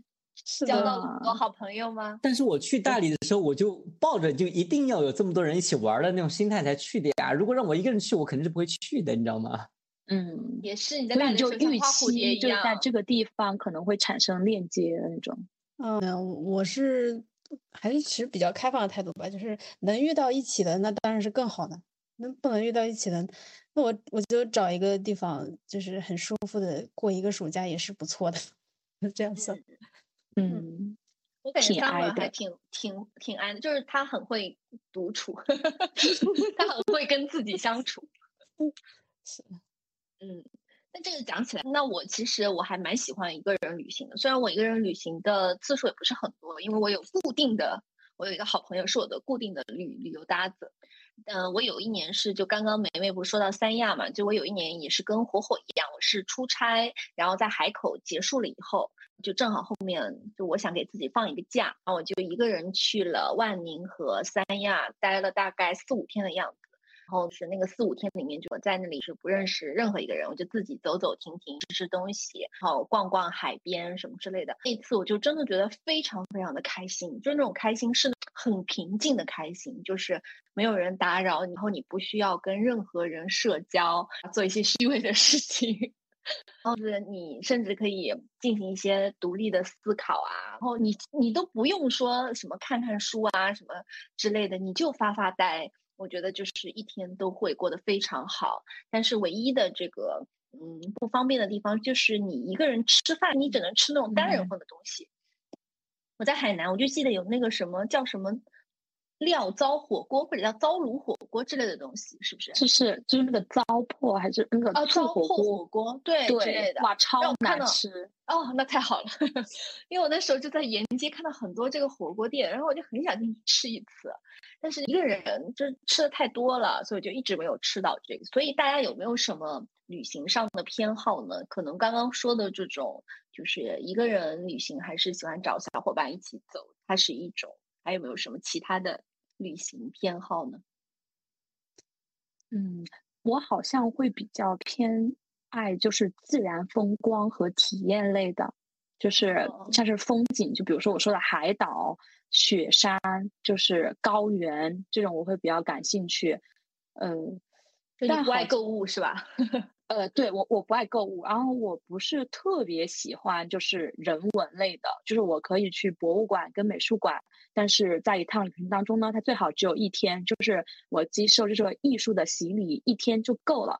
交到很多好朋友吗？但是我去大理的时候，我就抱着就一定要有这么多人一起玩的那种心态才去的呀。如果让我一个人去，我肯定是不会去的，你知道吗？嗯，也是。你在大理就预期就在这个地方可能会产生链接的那种。嗯，我是还是持比较开放的态度吧，就是能遇到一起的，那当然是更好的。那不能遇到一起的。那我我就找一个地方，就是很舒服的过一个暑假也是不错的，这样算。嗯，我感觉张文还挺挺挺安的，就是他很会独处，他很会跟自己相处。是，嗯，那这个讲起来，那我其实我还蛮喜欢一个人旅行的，虽然我一个人旅行的次数也不是很多，因为我有固定的，我有一个好朋友是我的固定的旅旅游搭子。嗯，我有一年是就刚刚梅梅不是说到三亚嘛，就我有一年也是跟火火一样，我是出差，然后在海口结束了以后，就正好后面就我想给自己放一个假，然后我就一个人去了万宁和三亚，待了大概四五天的样子。然后是那个四五天里面，就我在那里是不认识任何一个人，我就自己走走停停，吃吃东西，然后逛逛海边什么之类的。那一次我就真的觉得非常非常的开心，就是那种开心是很平静的开心，就是没有人打扰，然后你不需要跟任何人社交，做一些虚伪的事情，然后是你甚至可以进行一些独立的思考啊，然后你你都不用说什么看看书啊什么之类的，你就发发呆。我觉得就是一天都会过得非常好，但是唯一的这个嗯不方便的地方就是你一个人吃饭，你只能吃那种单人份的东西。我在海南，我就记得有那个什么叫什么。料糟火锅或者叫糟卤火锅之类的东西，是不是？就是就是那个糟粕还是那个醋火锅？火锅对之类的，哇，超难吃哦！那太好了，因为我那时候就在沿街看到很多这个火锅店，然后我就很想进去吃一次，但是一个人就吃的太多了，所以就一直没有吃到这个。所以大家有没有什么旅行上的偏好呢？可能刚刚说的这种，就是一个人旅行，还是喜欢找小伙伴一起走，它是一种。还有没有什么其他的旅行偏好呢？嗯，我好像会比较偏爱就是自然风光和体验类的，就是像是风景，就比如说我说的海岛、雪山，就是高原这种，我会比较感兴趣。嗯，但不爱购物是吧？呃，对我我不爱购物，然后我不是特别喜欢就是人文类的，就是我可以去博物馆跟美术馆，但是在一趟旅行当中呢，它最好只有一天，就是我接受这个艺术的洗礼一天就够了。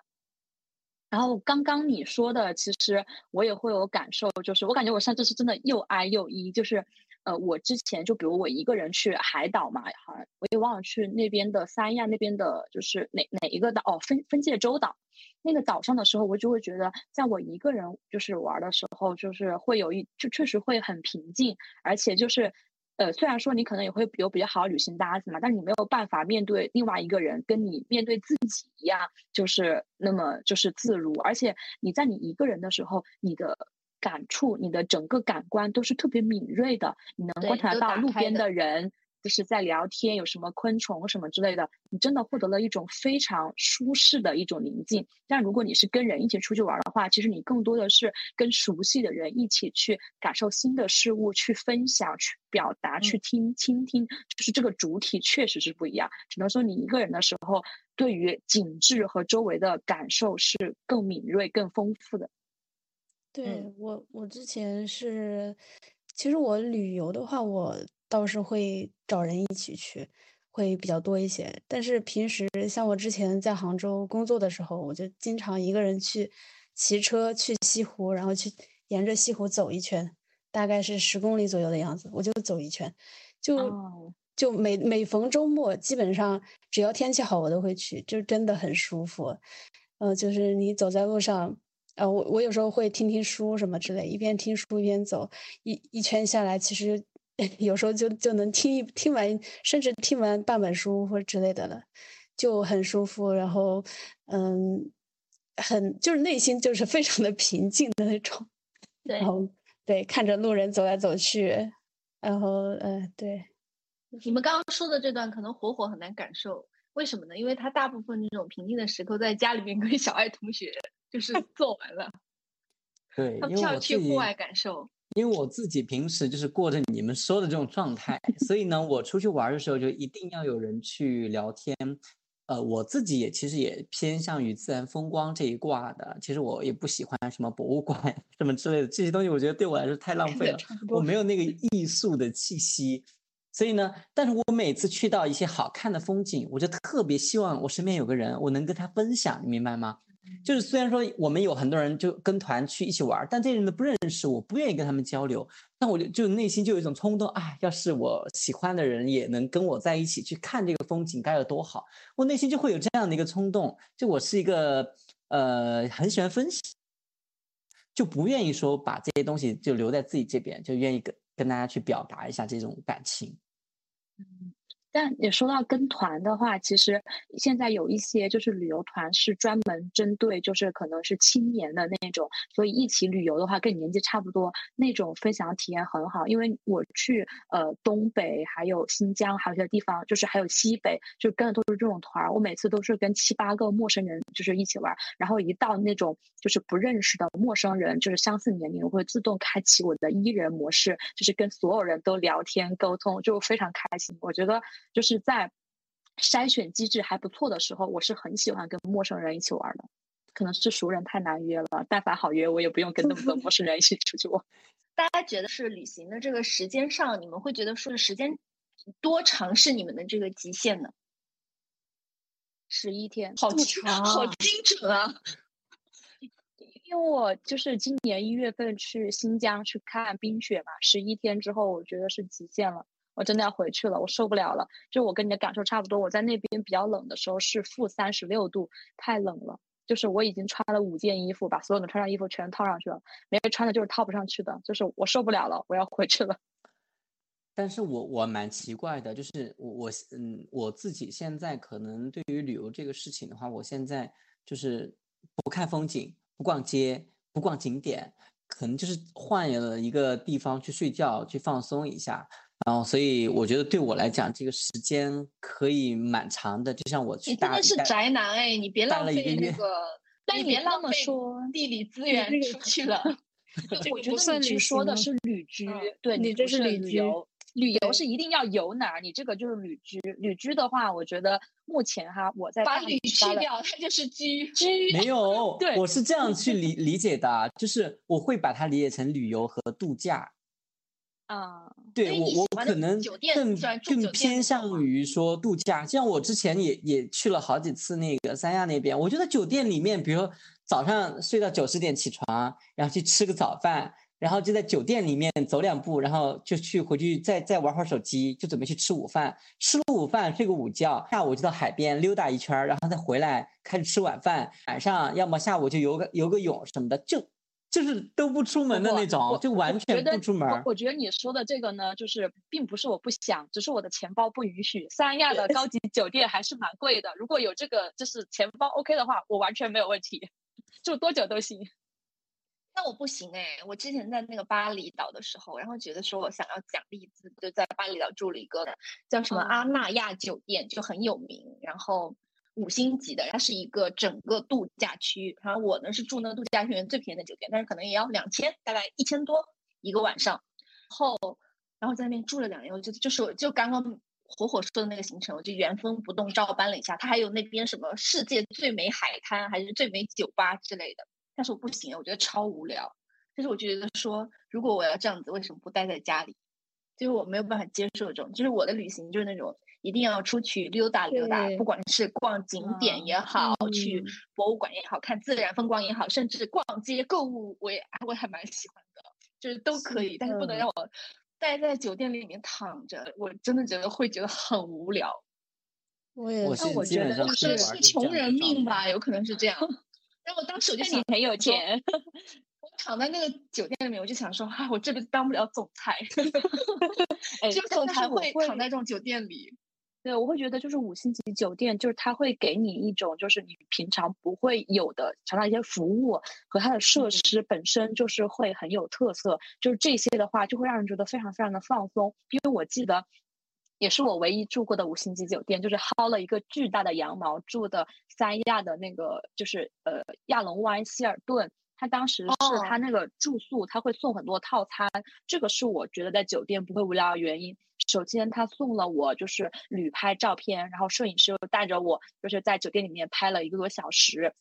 然后刚刚你说的，其实我也会有感受，就是我感觉我上次是真的又哀又一，就是呃，我之前就比如我一个人去海岛嘛，好像我也忘了去那边的三亚那边的，就是哪哪一个岛哦，分分界洲岛。那个岛上的时候，我就会觉得，在我一个人就是玩的时候，就是会有一就确实会很平静，而且就是，呃，虽然说你可能也会有比较好旅行搭子嘛，但你没有办法面对另外一个人跟你面对自己一样，就是那么就是自如，而且你在你一个人的时候，你的感触、你的整个感官都是特别敏锐的，你能观察到路边的人。就是在聊天，有什么昆虫什么之类的，你真的获得了一种非常舒适的一种宁静。但如果你是跟人一起出去玩的话，其实你更多的是跟熟悉的人一起去感受新的事物，去分享、去表达、去听、倾听，就是这个主体确实是不一样。只能说你一个人的时候，对于景致和周围的感受是更敏锐、更丰富的。对我，我之前是，其实我旅游的话，我倒是会找人一起去，会比较多一些。但是平时像我之前在杭州工作的时候，我就经常一个人去骑车去西湖，然后去沿着西湖走一圈，大概是十公里左右的样子，我就走一圈，就就每每逢周末，基本上只要天气好，我都会去，就真的很舒服。呃，就是你走在路上。呃，我我有时候会听听书什么之类，一边听书一边走，一一圈下来，其实 有时候就就能听一听完，甚至听完半本书或者之类的了，就很舒服。然后，嗯，很就是内心就是非常的平静的那种。对，然后对，看着路人走来走去，然后呃，对。你们刚刚说的这段，可能火火很难感受，为什么呢？因为他大部分这种平静的时刻，在家里面跟小爱同学。就是做完了，对，他们要去户外感受。因为我自己平时就是过着你们说的这种状态，所以呢，我出去玩的时候就一定要有人去聊天。呃，我自己也其实也偏向于自然风光这一挂的。其实我也不喜欢什么博物馆 什么之类的这些东西，我觉得对我来说太浪费了，我没有那个艺术的气息。所以呢，但是我每次去到一些好看的风景，我就特别希望我身边有个人，我能跟他分享，你明白吗？就是虽然说我们有很多人就跟团去一起玩，但这些人都不认识，我不愿意跟他们交流。那我就就内心就有一种冲动，啊，要是我喜欢的人也能跟我在一起去看这个风景，该有多好！我内心就会有这样的一个冲动。就我是一个呃很喜欢分析，就不愿意说把这些东西就留在自己这边，就愿意跟跟大家去表达一下这种感情。嗯。但也说到跟团的话，其实现在有一些就是旅游团是专门针对就是可能是青年的那种，所以一起旅游的话跟你年纪差不多那种分享体验很好。因为我去呃东北还有新疆还有些地方，就是还有西北，就跟的都是这种团。我每次都是跟七八个陌生人就是一起玩，然后一到那种就是不认识的陌生人，就是相似年龄，我会自动开启我的伊人模式，就是跟所有人都聊天沟通，就非常开心。我觉得。就是在筛选机制还不错的时候，我是很喜欢跟陌生人一起玩的。可能是熟人太难约了，但凡好约，我也不用跟那么多陌生人一起出去玩。大家觉得是旅行的这个时间上，你们会觉得说时间多长是你们的这个极限呢？十一天，好长，好精准啊！因为我就是今年一月份去新疆去看冰雪嘛，十一天之后，我觉得是极限了。我真的要回去了，我受不了了。就我跟你的感受差不多，我在那边比较冷的时候是负三十六度，太冷了。就是我已经穿了五件衣服，把所有的穿上衣服全套上去了，没穿的就是套不上去的。就是我受不了了，我要回去了。但是我我蛮奇怪的，就是我我嗯我自己现在可能对于旅游这个事情的话，我现在就是不看风景，不逛街，不逛景点，可能就是换了一个地方去睡觉，去放松一下。然后，所以我觉得对我来讲，这个时间可以蛮长的。就像我去，你真的是宅男哎！你别浪费那个，但你别浪费说地理资源出去了。我觉得你说的是旅居，对你这是旅游。旅游是一定要游哪儿，你这个就是旅居。旅居的话，我觉得目前哈，我在把旅 去掉，它就是居居。没有，对，我是这样去理理解的，就是我会把它理解成旅游和度假。啊，对我我可能更更偏向于说度假，像我之前也也去了好几次那个三亚那边，我觉得酒店里面，比如早上睡到九十点起床，然后去吃个早饭，然后就在酒店里面走两步，然后就去回去再再玩会儿手机，就准备去吃午饭，吃了午饭睡个午觉，下午就到海边溜达一圈，然后再回来开始吃晚饭，晚上要么下午就游个游个泳什么的，就。就是都不出门的那种，就完全不出门。我觉得你说的这个呢，就是并不是我不想，只是我的钱包不允许。三亚的高级酒店还是蛮贵的，如果有这个就是钱包 OK 的话，我完全没有问题，住多久都行。那我不行哎，我之前在那个巴厘岛的时候，然后觉得说我想要奖励自己，就在巴厘岛住了一个叫什么阿那亚酒店，就很有名，然后五星级的，它是一个整个度假区。然后我呢是住那个度假区里面最便宜的酒店，但是可能也要两千，大概一千多一个晚上。后，然后在那边住了两天，我就就是就刚刚火火说的那个行程，我就原封不动照搬了一下。它还有那边什么世界最美海滩，还是最美酒吧之类的。但是我不行，我觉得超无聊。就是我觉得说，如果我要这样子，为什么不待在家里？就是我没有办法接受这种。就是我的旅行就是那种一定要出去溜达溜达，不管是逛景点也好，去博物馆也好看自然风光也好，甚至逛街购物，我也我还蛮喜欢的，就是都可以。但是不能让我待在酒店里面躺着，我真的觉得会觉得很无聊。我也，那我觉得是是穷人命吧，有可能是这样。但我当时我就想，你很有钱。我躺在那个酒店里面，我就想说，啊，我这辈子当不了总裁。就总裁会躺在这种酒店里。对，我会觉得就是五星级酒店，就是它会给你一种就是你平常不会有的，常常一些服务和它的设施本身就是会很有特色。就是这些的话，就会让人觉得非常非常的放松。因为我记得。也是我唯一住过的五星级酒店，就是薅了一个巨大的羊毛住的三亚的那个，就是呃亚龙湾希尔顿。他当时是他那个住宿，他会送很多套餐，这个是我觉得在酒店不会无聊的原因。首先，他送了我就是旅拍照片，然后摄影师又带着我就是在酒店里面拍了一个多小时。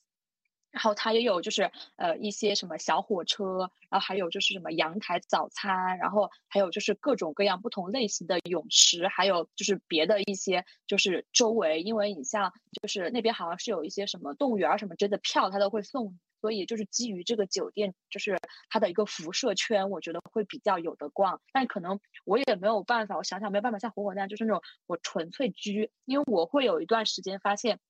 然后他也有就是呃一些什么小火车，然后还有就是什么阳台早餐，然后还有就是各种各样不同类型的泳池，还有就是别的一些就是周围，因为你像就是那边好像是有一些什么动物园什么之类的票，他都会送，所以就是基于这个酒店就是它的一个辐射圈，我觉得会比较有的逛。但可能我也没有办法，我想想没有办法像火火那样，就是那种我纯粹居，因为我会有一段时间发现。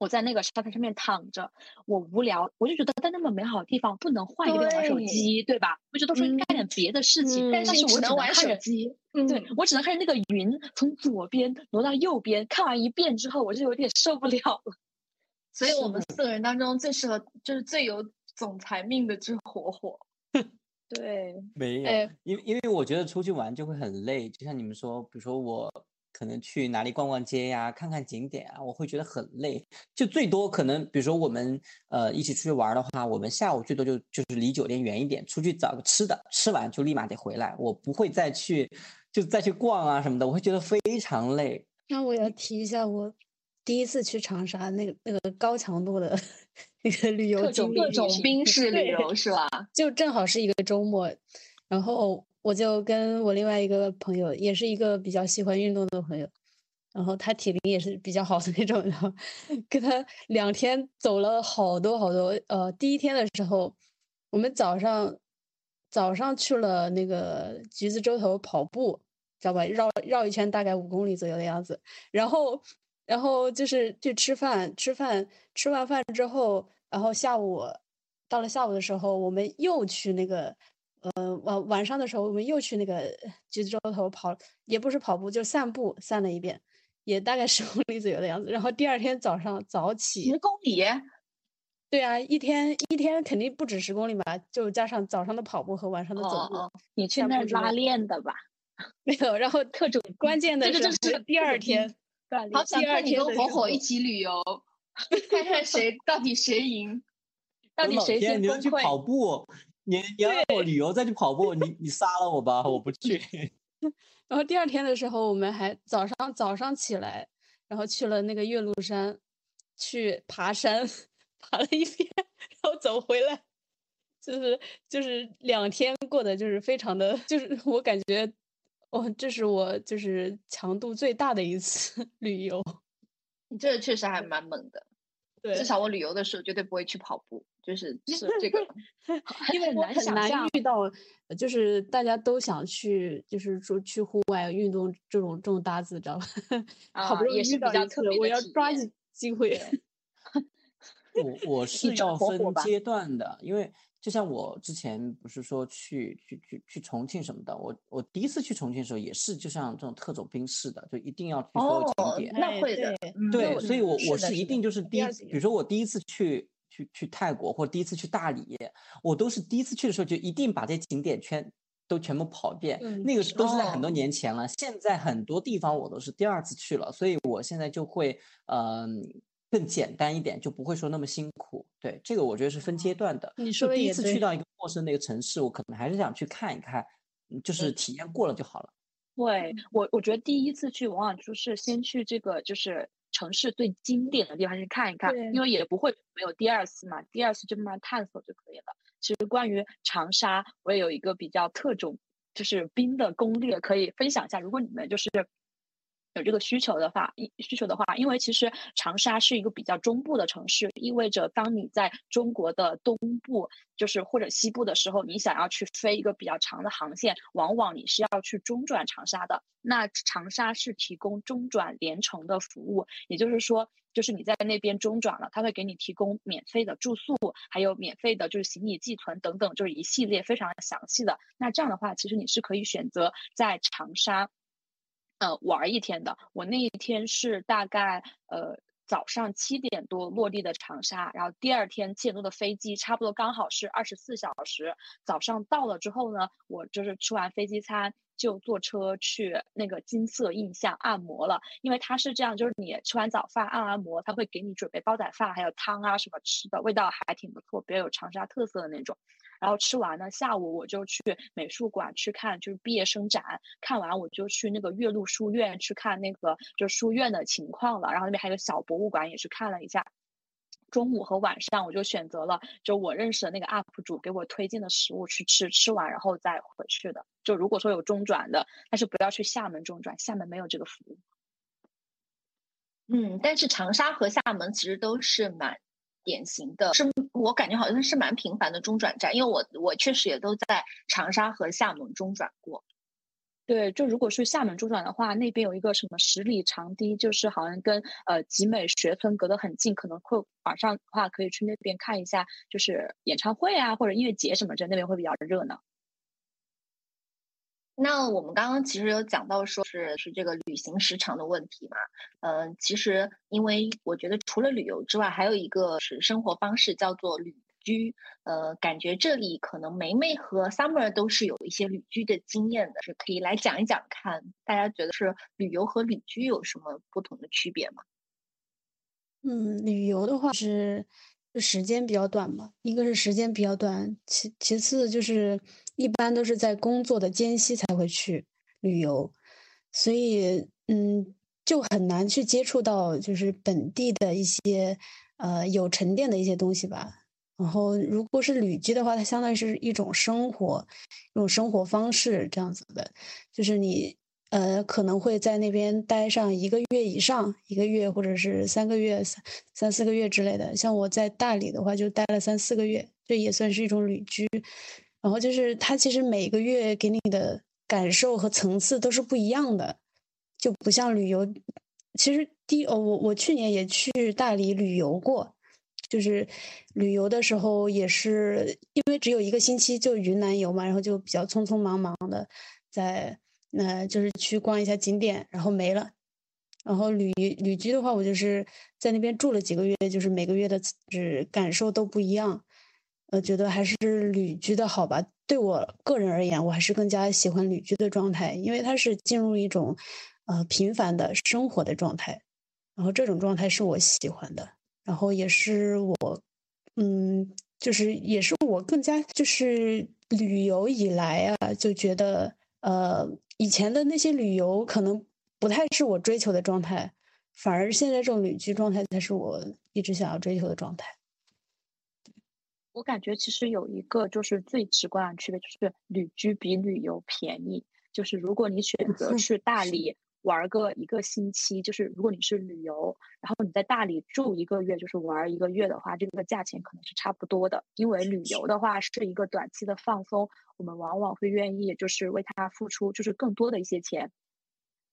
我在那个沙滩上面躺着，我无聊，我就觉得在那么美好的地方不能换一个地方玩手机，对吧？我觉得说应该干点别的事情，但是我只能玩手机。嗯对我只能看着那个云从左边挪到右边，看完一遍之后，我就有点受不了了。所以我们四个人当中最适合就是最有总裁命的就是火火。对，没有，因为因为我觉得出去玩就会很累，就像你们说，比如说我。可能去哪里逛逛街呀，看看景点啊，我会觉得很累。就最多可能，比如说我们呃一起出去玩的话，我们下午最多就就是离酒店远一点，出去找个吃的，吃完就立马得回来。我不会再去就再去逛啊什么的，我会觉得非常累。那我要提一下我第一次去长沙那个那个高强度的那个旅游经历，各种冰式旅游是吧？就正好是一个周末，然后。我就跟我另外一个朋友，也是一个比较喜欢运动的朋友，然后他体力也是比较好的那种，然后 跟他两天走了好多好多。呃，第一天的时候，我们早上早上去了那个橘子洲头跑步，知道吧？绕绕一圈大概五公里左右的样子。然后，然后就是去吃饭，吃饭吃完饭之后，然后下午到了下午的时候，我们又去那个。呃，晚晚上的时候，我们又去那个橘子洲头跑，也不是跑步，就散步，散了一遍，也大概十公里左右的样子。然后第二天早上早起，十公里？对啊，一天一天肯定不止十公里吧，就加上早上的跑步和晚上的走路。你去那儿拉练的吧？没有。然后特种关键的是第二天，好想看你跟火火一起旅游，看看谁到底谁赢，到底谁先崩溃？跑步。你你要让我旅游再去跑步，你你杀了我吧，我不去。然后第二天的时候，我们还早上早上起来，然后去了那个岳麓山，去爬山，爬了一遍，然后走回来，就是就是两天过的就是非常的，就是我感觉，哦，这是我就是强度最大的一次 旅游。你这个确实还蛮猛的，对，至少我旅游的时候绝对不会去跑步。就是 是这个，因为很难遇到，就是大家都想去，就是说去户外运动这种这种搭子，知道吧？好不容易遇到一次，我要抓紧机会。我我是要分阶段的，因为就像我之前不是说去去去去重庆什么的，我我第一次去重庆的时候也是，就像这种特种兵似的，就一定要去所有景点。那会的，对，所以我我是一定就是第一，比如说我第一次去。去去泰国，或者第一次去大理，我都是第一次去的时候就一定把这些景点全都全部跑一遍。嗯那个是都是在很多哦年前了，现在很多地方我都是第二次去了，所以我现在就会嗯、更简单一点，就不会说那么辛苦。对，这个我觉得是分阶段的。你说第一次去到一个陌生的一个城市，我可能还是想去看一看，嗯就是体验过了就好了。对我，我觉得第一次去往往就是先去这个就是城市最经典的地方去看一看，因为也不会没有第二次嘛，第二次就慢慢探索就可以了。其实关于长沙，我也有一个比较特种就是兵的攻略可以分享一下，如果你们就是。有这个需求的话，一需求的话，因为其实长沙是一个比较中部的城市，意味着当你在中国的东部，就是或者西部的时候，你想要去飞一个比较长的航线，往往你是要去中转长沙的。那长沙是提供中转连程的服务，也就是说，就是你在那边中转了，他会给你提供免费的住宿，还有免费的就是行李寄存等等，就是一系列非常详细的。那这样的话，其实你是可以选择在长沙。呃，玩一天的。我那一天是大概呃早上七点多落地的长沙，然后第二天七点多的飞机，差不多刚好是二十四小时。早上到了之后呢，我就是吃完飞机餐。就坐车去那个金色印象按摩了，因为它是这样，就是你吃完早饭按完摩，他会给你准备煲仔饭，还有汤啊什么吃的，味道还挺不错，比较有长沙特色的那种。然后吃完呢，下午我就去美术馆去看就是毕业生展，看完我就去那个岳麓书院去看那个就书院的情况了，然后那边还有个小博物馆也去看了一下。中午和晚上我就选择了就我认识的那个 UP 主给我推荐的食物去吃，吃完然后再回去的。就如果说有中转的，但是不要去厦门中转，厦门没有这个服务。嗯，但是长沙和厦门其实都是蛮典型的，是我感觉好像是蛮频繁的中转站，因为我我确实也都在长沙和厦门中转过。对，就如果是厦门中转的话，那边有一个什么十里长堤，就是好像跟呃集美学村隔得很近，可能会晚上的话可以去那边看一下，就是演唱会啊或者音乐节什么的，那边会比较热闹。那我们刚刚其实有讲到说是是这个旅行时长的问题嘛，嗯、其实因为我觉得除了旅游之外，还有一个是生活方式叫做旅居，呃，感觉这里可能梅梅和 Summer 都是有一些旅居的经验的，是可以来讲一讲看，大家觉得是旅游和旅居有什么不同的区别吗？嗯，旅游的话是时间比较短嘛，一个是时间比较短，其其次就是一般都是在工作的间隙才会去旅游，所以嗯就很难去接触到就是本地的一些呃有沉淀的一些东西吧。然后如果是旅居的话，它相当于是一种生活，一种生活方式这样子的，就是你。呃，可能会在那边待上一个月以上，一个月或者是三个月、三三四个月之类的。像我在大理的话，就待了三四个月，这也算是一种旅居。然后就是它其实每个月给你的感受和层次都是不一样的，就不像旅游。其实第哦，我我去年也去大理旅游过，就是旅游的时候也是因为只有一个星期就云南游嘛，然后就比较匆匆忙忙的在。那就是去逛一下景点，然后没了。然后旅旅居的话，我就是在那边住了几个月，就是每个月的就是感受都不一样。呃，觉得还是旅居的好吧。对我个人而言，我还是更加喜欢旅居的状态，因为它是进入一种呃平凡的生活的状态。然后这种状态是我喜欢的，然后也是我嗯，就是也是我更加就是旅游以来啊，就觉得呃。以前的那些旅游可能不太是我追求的状态，反而现在这种旅居状态才是我一直想要追求的状态。我感觉其实有一个就是最直观的区别，就是旅居比旅游便宜。就是如果你选择去大理玩个一个星期，就是如果你是旅游，然后你在大理住一个月，就是玩一个月的话，这个价钱可能是差不多的。因为旅游的话是一个短期的放松。我们往往会愿意就是为它付出就是更多的一些钱。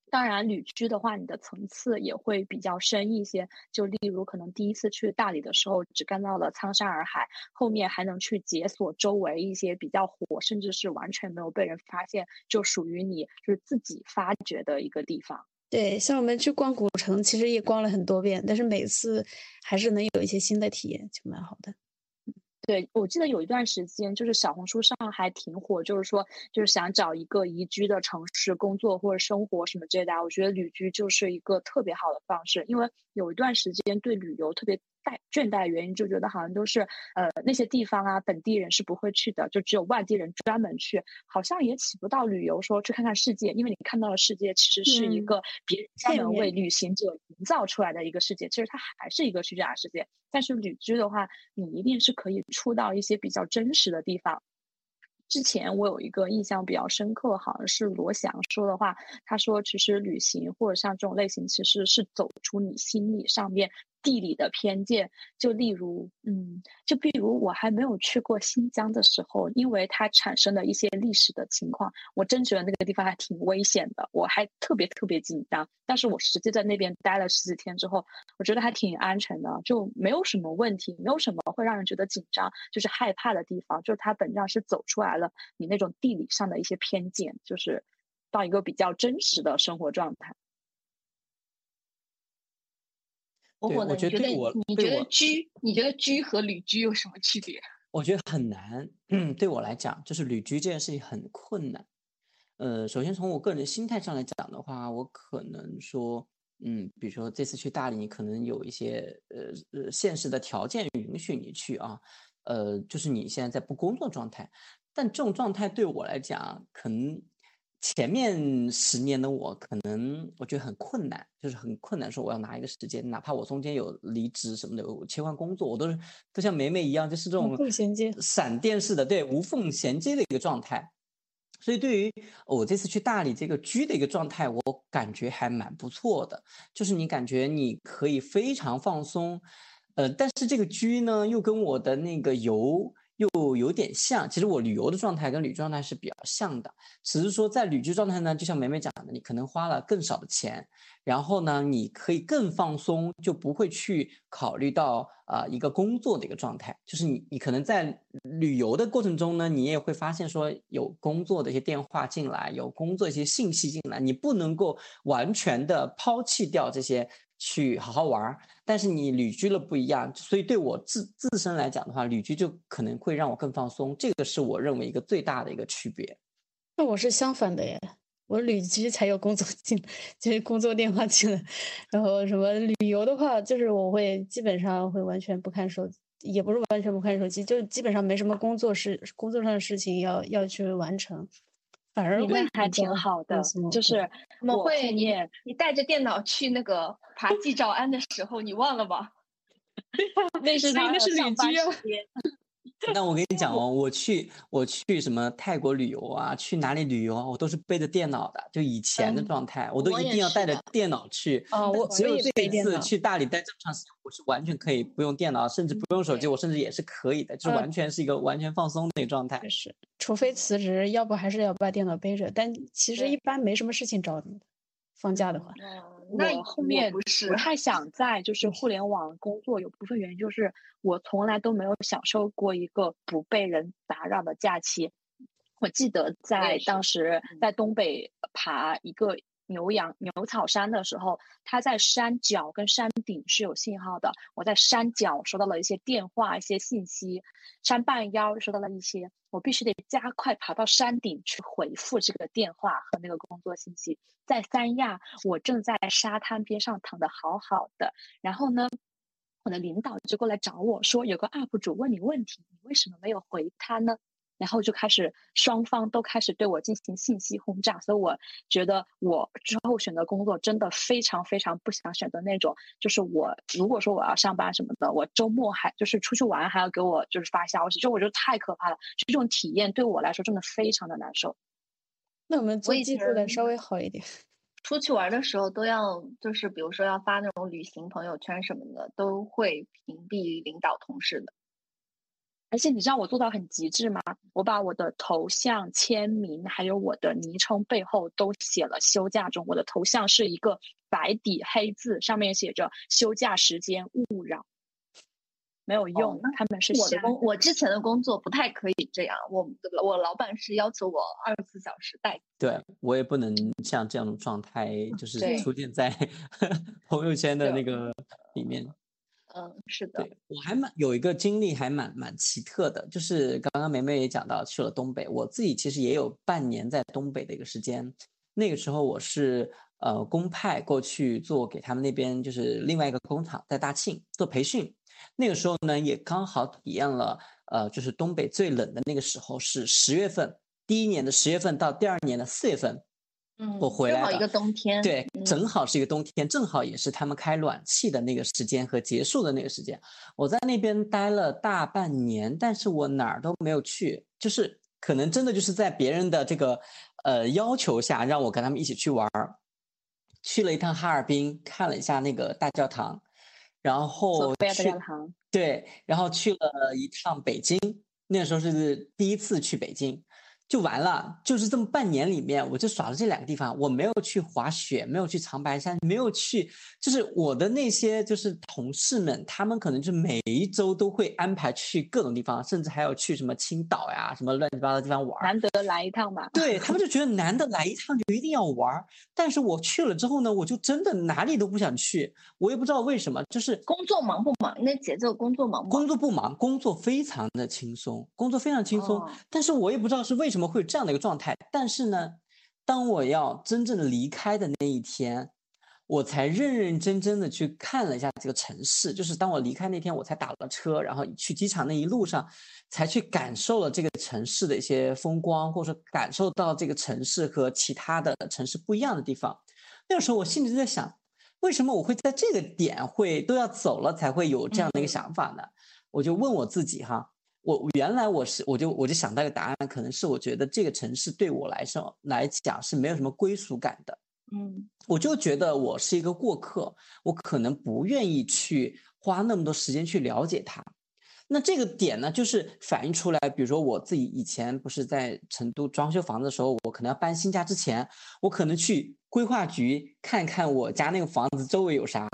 当然，旅居的话，你的层次也会比较深一些。就例如，可能第一次去大理的时候，只看到了苍山洱海，后面还能去解锁周围一些比较火，甚至是完全没有被人发现，就属于你就是自己发掘的一个地方。对，像我们去逛古城，其实也逛了很多遍，但是每次还是能有一些新的体验，就蛮好的。对，我记得有一段时间，就是小红书上还挺火，就是说，就是想找一个宜居的城市工作或者生活什么之类的。我觉得旅居就是一个特别好的方式，因为有一段时间对旅游特别。带倦怠的原因就觉得好像都是呃那些地方啊本地人是不会去的，就只有外地人专门去，好像也起不到旅游说去看看世界，因为你看到的世界其实是一个别人专门为旅行者营造出来的一个世界，其实它还是一个虚假世界。但是旅居的话，你一定是可以出到一些比较真实的地方。之前我有一个印象比较深刻，好像是罗翔说的话，他说其实旅行或者像这种类型，其实是走出你心理上面。地理的偏见，就例如，嗯，就比如我还没有去过新疆的时候，因为它产生的一些历史的情况，我真觉得那个地方还挺危险的，我还特别特别紧张。但是我实际在那边待了十几天之后，我觉得还挺安全的，就没有什么问题，没有什么会让人觉得紧张，就是害怕的地方。就是它本质上是走出来了你那种地理上的一些偏见，就是到一个比较真实的生活状态。我我觉得我，你觉得居，你觉得居和旅居有什么区别？我觉得很难。嗯，对我来讲，就是旅居这件事情很困难。呃，首先从我个人心态上来讲的话，我可能说，嗯，比如说这次去大理，你可能有一些呃呃现实的条件允许你去啊，呃，就是你现在在不工作状态，但这种状态对我来讲，可能。前面十年的我，可能我觉得很困难，就是很困难。说我要拿一个时间，哪怕我中间有离职什么的，我切换工作，我都是都像梅梅一样，就是这种衔接闪电式的，对，无缝衔接的一个状态。所以对于我这次去大理这个居的一个状态，我感觉还蛮不错的。就是你感觉你可以非常放松，呃，但是这个居呢，又跟我的那个游。又有点像，其实我旅游的状态跟旅居状态是比较像的，只是说在旅居状态呢，就像美美讲的，你可能花了更少的钱，然后呢，你可以更放松，就不会去考虑到啊一个工作的一个状态，就是你你可能在旅游的过程中呢，你也会发现说有工作的一些电话进来，有工作一些信息进来，你不能够完全的抛弃掉这些。去好好玩儿，但是你旅居了不一样，所以对我自自身来讲的话，旅居就可能会让我更放松，这个是我认为一个最大的一个区别。那我是相反的耶，我旅居才有工作进，就是工作电话进来，然后什么旅游的话，就是我会基本上会完全不看手机，也不是完全不看手机，就基本上没什么工作事，工作上的事情要要去完成。反而会还挺好的，就是我会你你带着电脑去那个爬季照安的时候，你忘了吗？那是那是旅居啊。那我跟你讲哦，我去我去什么泰国旅游啊，去哪里旅游啊，我都是背着电脑的，就以前的状态，我都一定要带着电脑去。哦，我只有这一次去大理待这么长时间，我是完全可以不用电脑，甚至不用手机，我甚至也是可以的，就是完全是一个完全放松的一个状态。是，除非辞职，要不还是要把电脑背着。但其实一般没什么事情找你，放假的话。我后面不是不太想在就是互联网工作，有部分原因就是我从来都没有享受过一个不被人打扰的假期。我记得在当时在东北爬一个。牛羊牛草山的时候，它在山脚跟山顶是有信号的。我在山脚收到了一些电话、一些信息，山半腰收到了一些，我必须得加快爬到山顶去回复这个电话和那个工作信息。在三亚，我正在沙滩边上躺得好好的，然后呢，我的领导就过来找我说，有个 UP 主问你问题，你为什么没有回他呢？然后就开始双方都开始对我进行信息轰炸，所以我觉得我之后选择工作真的非常非常不想选择那种，就是我如果说我要上班什么的，我周末还就是出去玩还要给我就是发消息，就我觉得太可怕了，就这种体验对我来说真的非常的难受。那我们做记录的稍微好一点，出去玩的时候都要就是比如说要发那种旅行朋友圈什么的，都会屏蔽领导同事的。而且你知道我做到很极致吗？我把我的头像、签名还有我的昵称背后都写了休假中。我的头像是一个白底黑字，上面写着“休假时间勿扰”。没有用，那他们是我的工，我之前的工作不太可以这样，我我老板是要求我二十四小时待。对我也不能像这样的状态，就是出现在 朋友圈的那个里面。嗯，是的，对我还蛮有一个经历，还蛮蛮奇特的，就是刚刚梅梅也讲到去了东北，我自己其实也有半年在东北的一个时间。那个时候我是呃公派过去做给他们那边就是另外一个工厂在大庆做培训，那个时候呢也刚好体验了呃就是东北最冷的那个时候是十月份，第一年的十月份到第二年的四月份，嗯，我回来了正好一个冬天，对，嗯正好是一个冬天，正好也是他们开暖气的那个时间和结束的那个时间。我在那边待了大半年，但是我哪儿都没有去，就是可能真的就是在别人的这个呃要求下，让我跟他们一起去玩儿。去了一趟哈尔滨，看了一下那个大教堂，然后大去教堂，对，然后去了一趟北京，那个时候是第一次去北京，就完了。就是这么半年里面，我就耍了这两个地方，我没有去滑雪，没有去长白山，没有去，就是我的那些就是同事们，他们可能就每一周都会安排去各种地方，甚至还有去什么青岛呀，什么乱七八糟的地方玩儿。难得来一趟吧。对他们就觉得难得来一趟就一定要玩儿，但是我去了之后呢，我就真的哪里都不想去，我也不知道为什么，就是工作忙不忙？那节奏工作忙不忙？工作不忙，工作非常的轻松，工作非常轻松。哦但是我也不知道是为什么会有这样的一个状态。但是呢，当我要真正的离开的那一天，我才认认真真的去看了一下这个城市。就是当我离开那天，我才打了车，然后去机场那一路上，才去感受了这个城市的一些风光，或者说感受到这个城市和其他的城市不一样的地方。那个时候我心里就在想，为什么我会在这个点会都要走了才会有这样的一个嗯想法呢？我就问我自己哈，我原来我是我就我就想到一个答案，可能是我觉得这个城市对我来说来讲是没有什么归属感的，嗯我就觉得我是一个过客，我可能不愿意去花那么多时间去了解它。那这个点呢，就是反映出来，比如说我自己以前不是在成都装修房子的时候，我可能要搬新家之前，我可能去规划局看看我家那个房子周围有啥，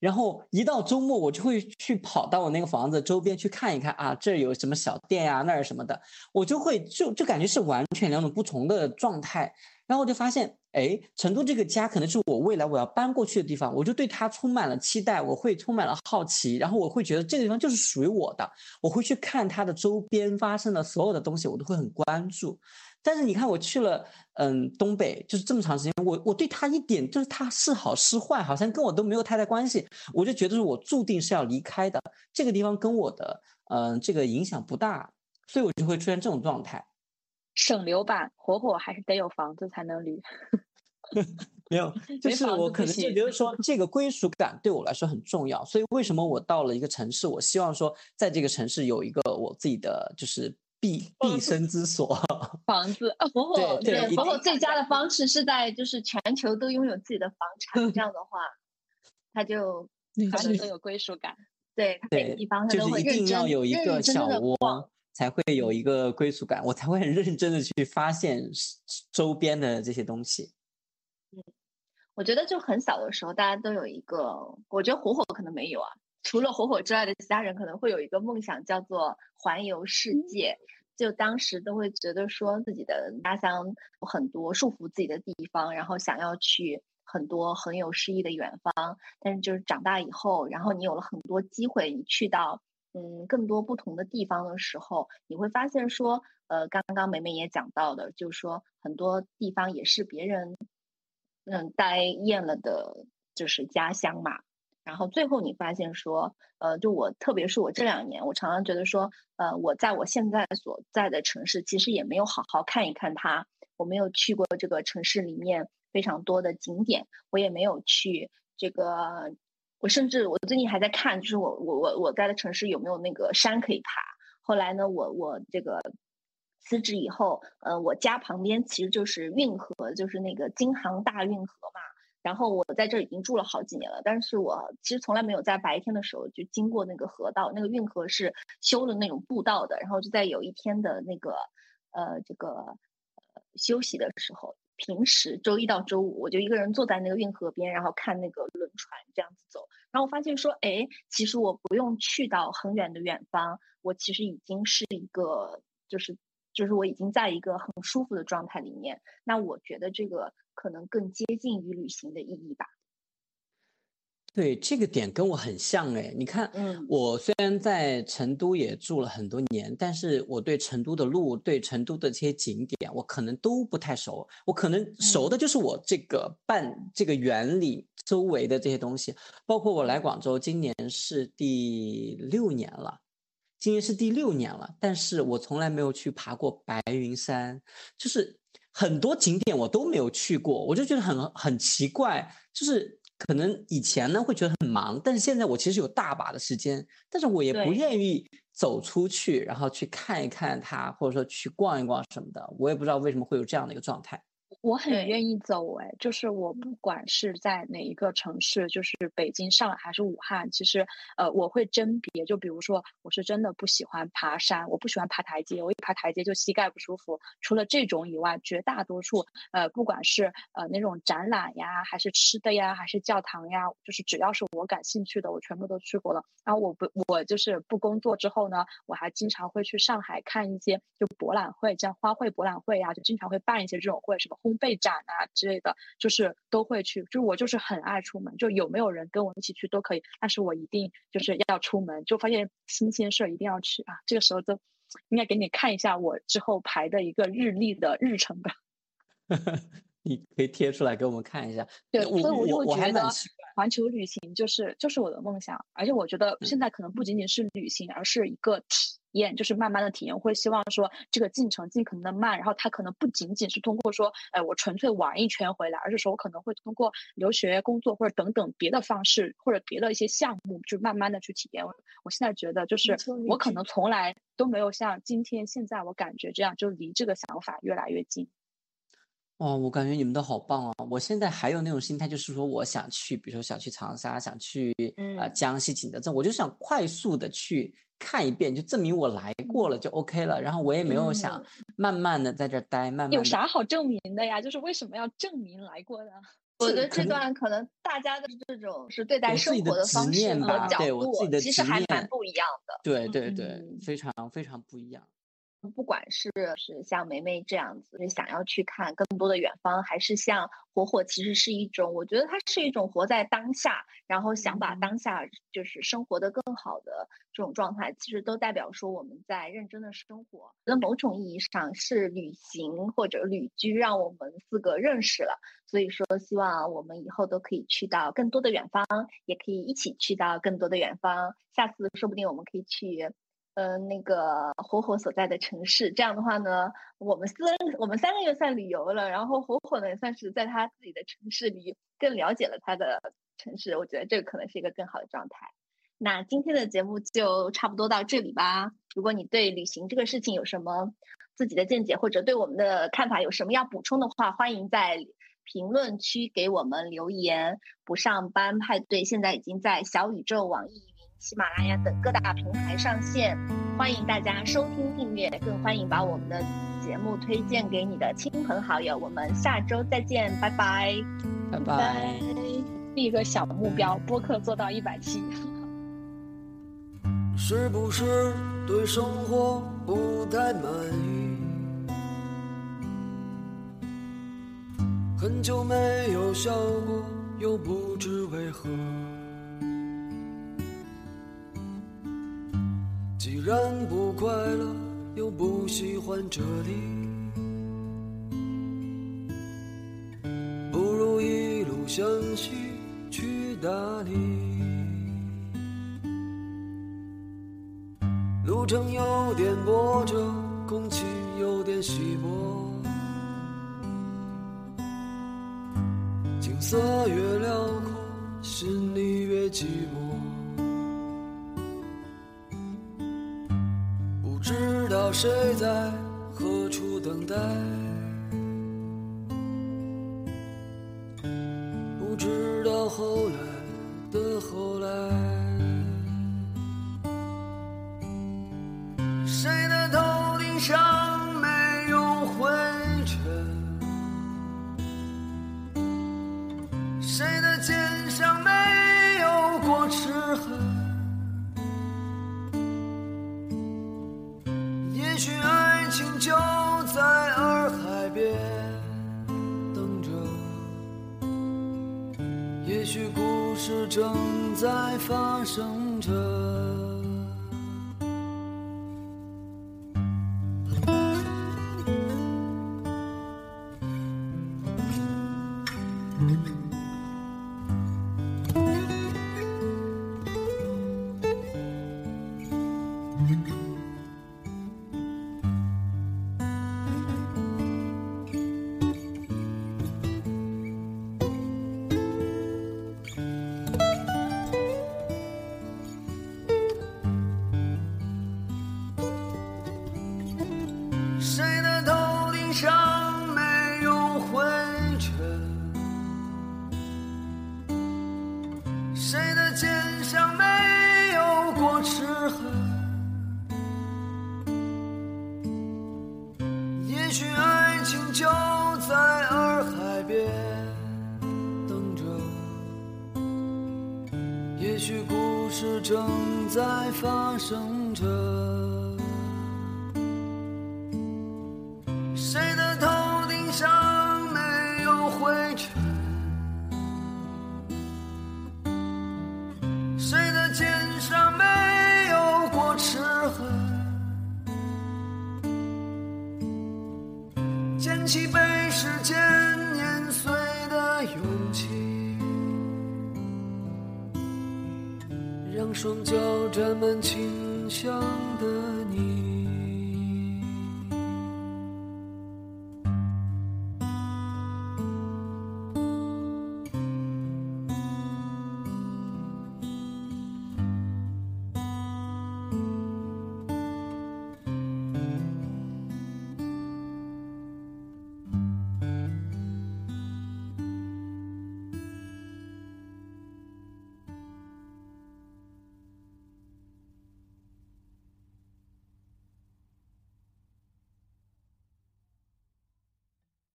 然后一到周末我就会去跑到我那个房子周边去看一看啊，这有什么小店呀、那儿什么的，我就会就就感觉是完全两种不同的状态。然后我就发现，哎，成都这个家可能是我未来我要搬过去的地方，我就对它充满了期待，我会充满了好奇，然后我会觉得这个地方就是属于我的，我会去看它的周边发生的所有的东西，我都会很关注。但是你看，我去了，嗯，东北就是这么长时间，我我对他一点就是他是好是坏，好像跟我都没有太大关系，我就觉得是我注定是要离开的，这个地方跟我的嗯这个影响不大，所以我就会出现这种状态。省流吧，火火还是得有房子才能离。没有，就是我可能就子不行觉得说这个归属感对我来说很重要，所以为什么我到了一个城市，我希望说在这个城市有一个我自己的就是毕毕生之所。房子，啊，火火对火火最佳的方式是在就是全球都拥有自己的房产，这样的话，他就 他们都有归属感。对他每对个地方他就是都会认一定要真有一个小的逛。窝，才会有一个归属感，我才会很认真的去发现周边的这些东西。嗯我觉得就很小的时候，大家都有一个，我觉得火火可能没有啊，除了火火之外的其他人可能会有一个梦想，叫做环游世界。就当时都会觉得说自己的家乡有很多束缚自己的地方，然后想要去很多很有诗意的远方。但是就是长大以后，然后你有了很多机会，你去到嗯更多不同的地方的时候，你会发现说，呃，刚刚梅梅也讲到的，就是说很多地方也是别人嗯待厌了的，就是家乡嘛。然后最后你发现说，呃，就我特别是我这两年，我常常觉得说，呃，我在我现在所在的城市，其实也没有好好看一看它。我没有去过这个城市里面非常多的景点，我也没有去这个，我甚至我最近还在看，就是我我我我在的城市有没有那个山可以爬。后来呢，我我这个辞职以后，呃，我家旁边其实就是运河，就是那个京杭大运河嘛。然后我在这已经住了好几年了，但是我其实从来没有在白天的时候就经过那个河道，那个运河是修了那种步道的。然后就在有一天的那个呃这个休息的时候，平时周一到周五我就一个人坐在那个运河边，然后看那个轮船这样子走。然后我发现说，哎，其实我不用去到很远的远方，我其实已经是一个，就是就是我已经在一个很舒服的状态里面。那我觉得这个可能更接近于旅行的意义吧。对这个点跟我很像哎，你看，嗯，我虽然在成都也住了很多年，但是我对成都的路、对成都的这些景点，我可能都不太熟。我可能熟的就是我这个半这个园里周围的这些东西，包括我来广州，今年是第六年了，今年是第六年了，但是我从来没有去爬过白云山，就是很多景点我都没有去过，我就觉得很很奇怪，就是。可能以前呢会觉得很忙，但是现在我其实有大把的时间，但是我也不愿意走出去，然后去看一看它，或者说去逛一逛什么的，我也不知道为什么会有这样的一个状态。我很愿意走哎，就是我不管是在哪一个城市，就是北京、上海还是武汉，其实呃我会甄别。就比如说，我是真的不喜欢爬山，我不喜欢爬台阶，我一爬台阶就膝盖不舒服。除了这种以外，绝大多数呃不管是呃那种展览呀，还是吃的呀，还是教堂呀，就是只要是我感兴趣的，我全部都去过了。然后我不我就是不工作之后呢，我还经常会去上海看一些就博览会，像花卉博览会呀，就经常会办一些这种会，什么烘。焙展啊之类的，就是都会去。就我就是很爱出门，就有没有人跟我一起去都可以。但是我一定就是要出门，就发现新鲜事儿一定要去啊。这个时候都应该给你看一下我之后排的一个日历的日程的。你可以贴出来给我们看一下。对，所以我就觉得环球旅行就是就是我的梦想，而且我觉得现在可能不仅仅是旅行，而是一个体。验就是慢慢的体验，会希望说这个进程尽可能的慢，然后它可能不仅仅是通过说，哎，我纯粹玩一圈回来，而是说我可能会通过留学、工作或者等等别的方式，或者别的一些项目，就慢慢的去体验。我现在觉得就是我可能从来都没有像今天现在我感觉这样，就离这个想法越来越近。哦，我感觉你们都好棒啊！我现在还有那种心态，就是说我想去，比如说想去长沙，想去啊江西景德镇，我就想快速的去。看一遍就证明我来过了就 OK 了，然后我也没有想慢慢的在这待，慢慢有啥好证明的呀？就是为什么要证明来过呢？我觉得这段可能大家的这种是对待生活的方式和角度，其实还蛮不一样的。对对对，非常非常不一样。不管是是像梅梅这样子，想要去看更多的远方，还是像火火，其实是一种，我觉得它是一种活在当下，然后想把当下就是生活的更好的这种状态，其实都代表说我们在认真的生活。那某种意义上是旅行或者旅居，让我们四个认识了。所以说，希望我们以后都可以去到更多的远方，也可以一起去到更多的远方。下次说不定我们可以去。呃，那个火火所在的城市，这样的话呢，我们三我们三个月算旅游了，然后火火呢也算是在他自己的城市里更了解了他的城市，我觉得这个可能是一个更好的状态。那今天的节目就差不多到这里吧。如果你对旅行这个事情有什么自己的见解，或者对我们的看法有什么要补充的话，欢迎在评论区给我们留言。不上班派对现在已经在小宇宙、网易。喜马拉雅等各大平台上线，欢迎大家收听订阅，更欢迎把我们的节目推荐给你的亲朋好友。我们下周再见，拜拜，拜拜。立个小目标，播客做到一百期。是不是对生活不太满意？很久没有笑过，又不知为何。然不快乐，又不喜欢这里，不如一路向西去大理。路程有点波折，空气有点稀薄，景色越辽阔，心里越寂寞。知道谁在何处等待？不知道后来的后来，谁的头顶上也许故事正在发生着。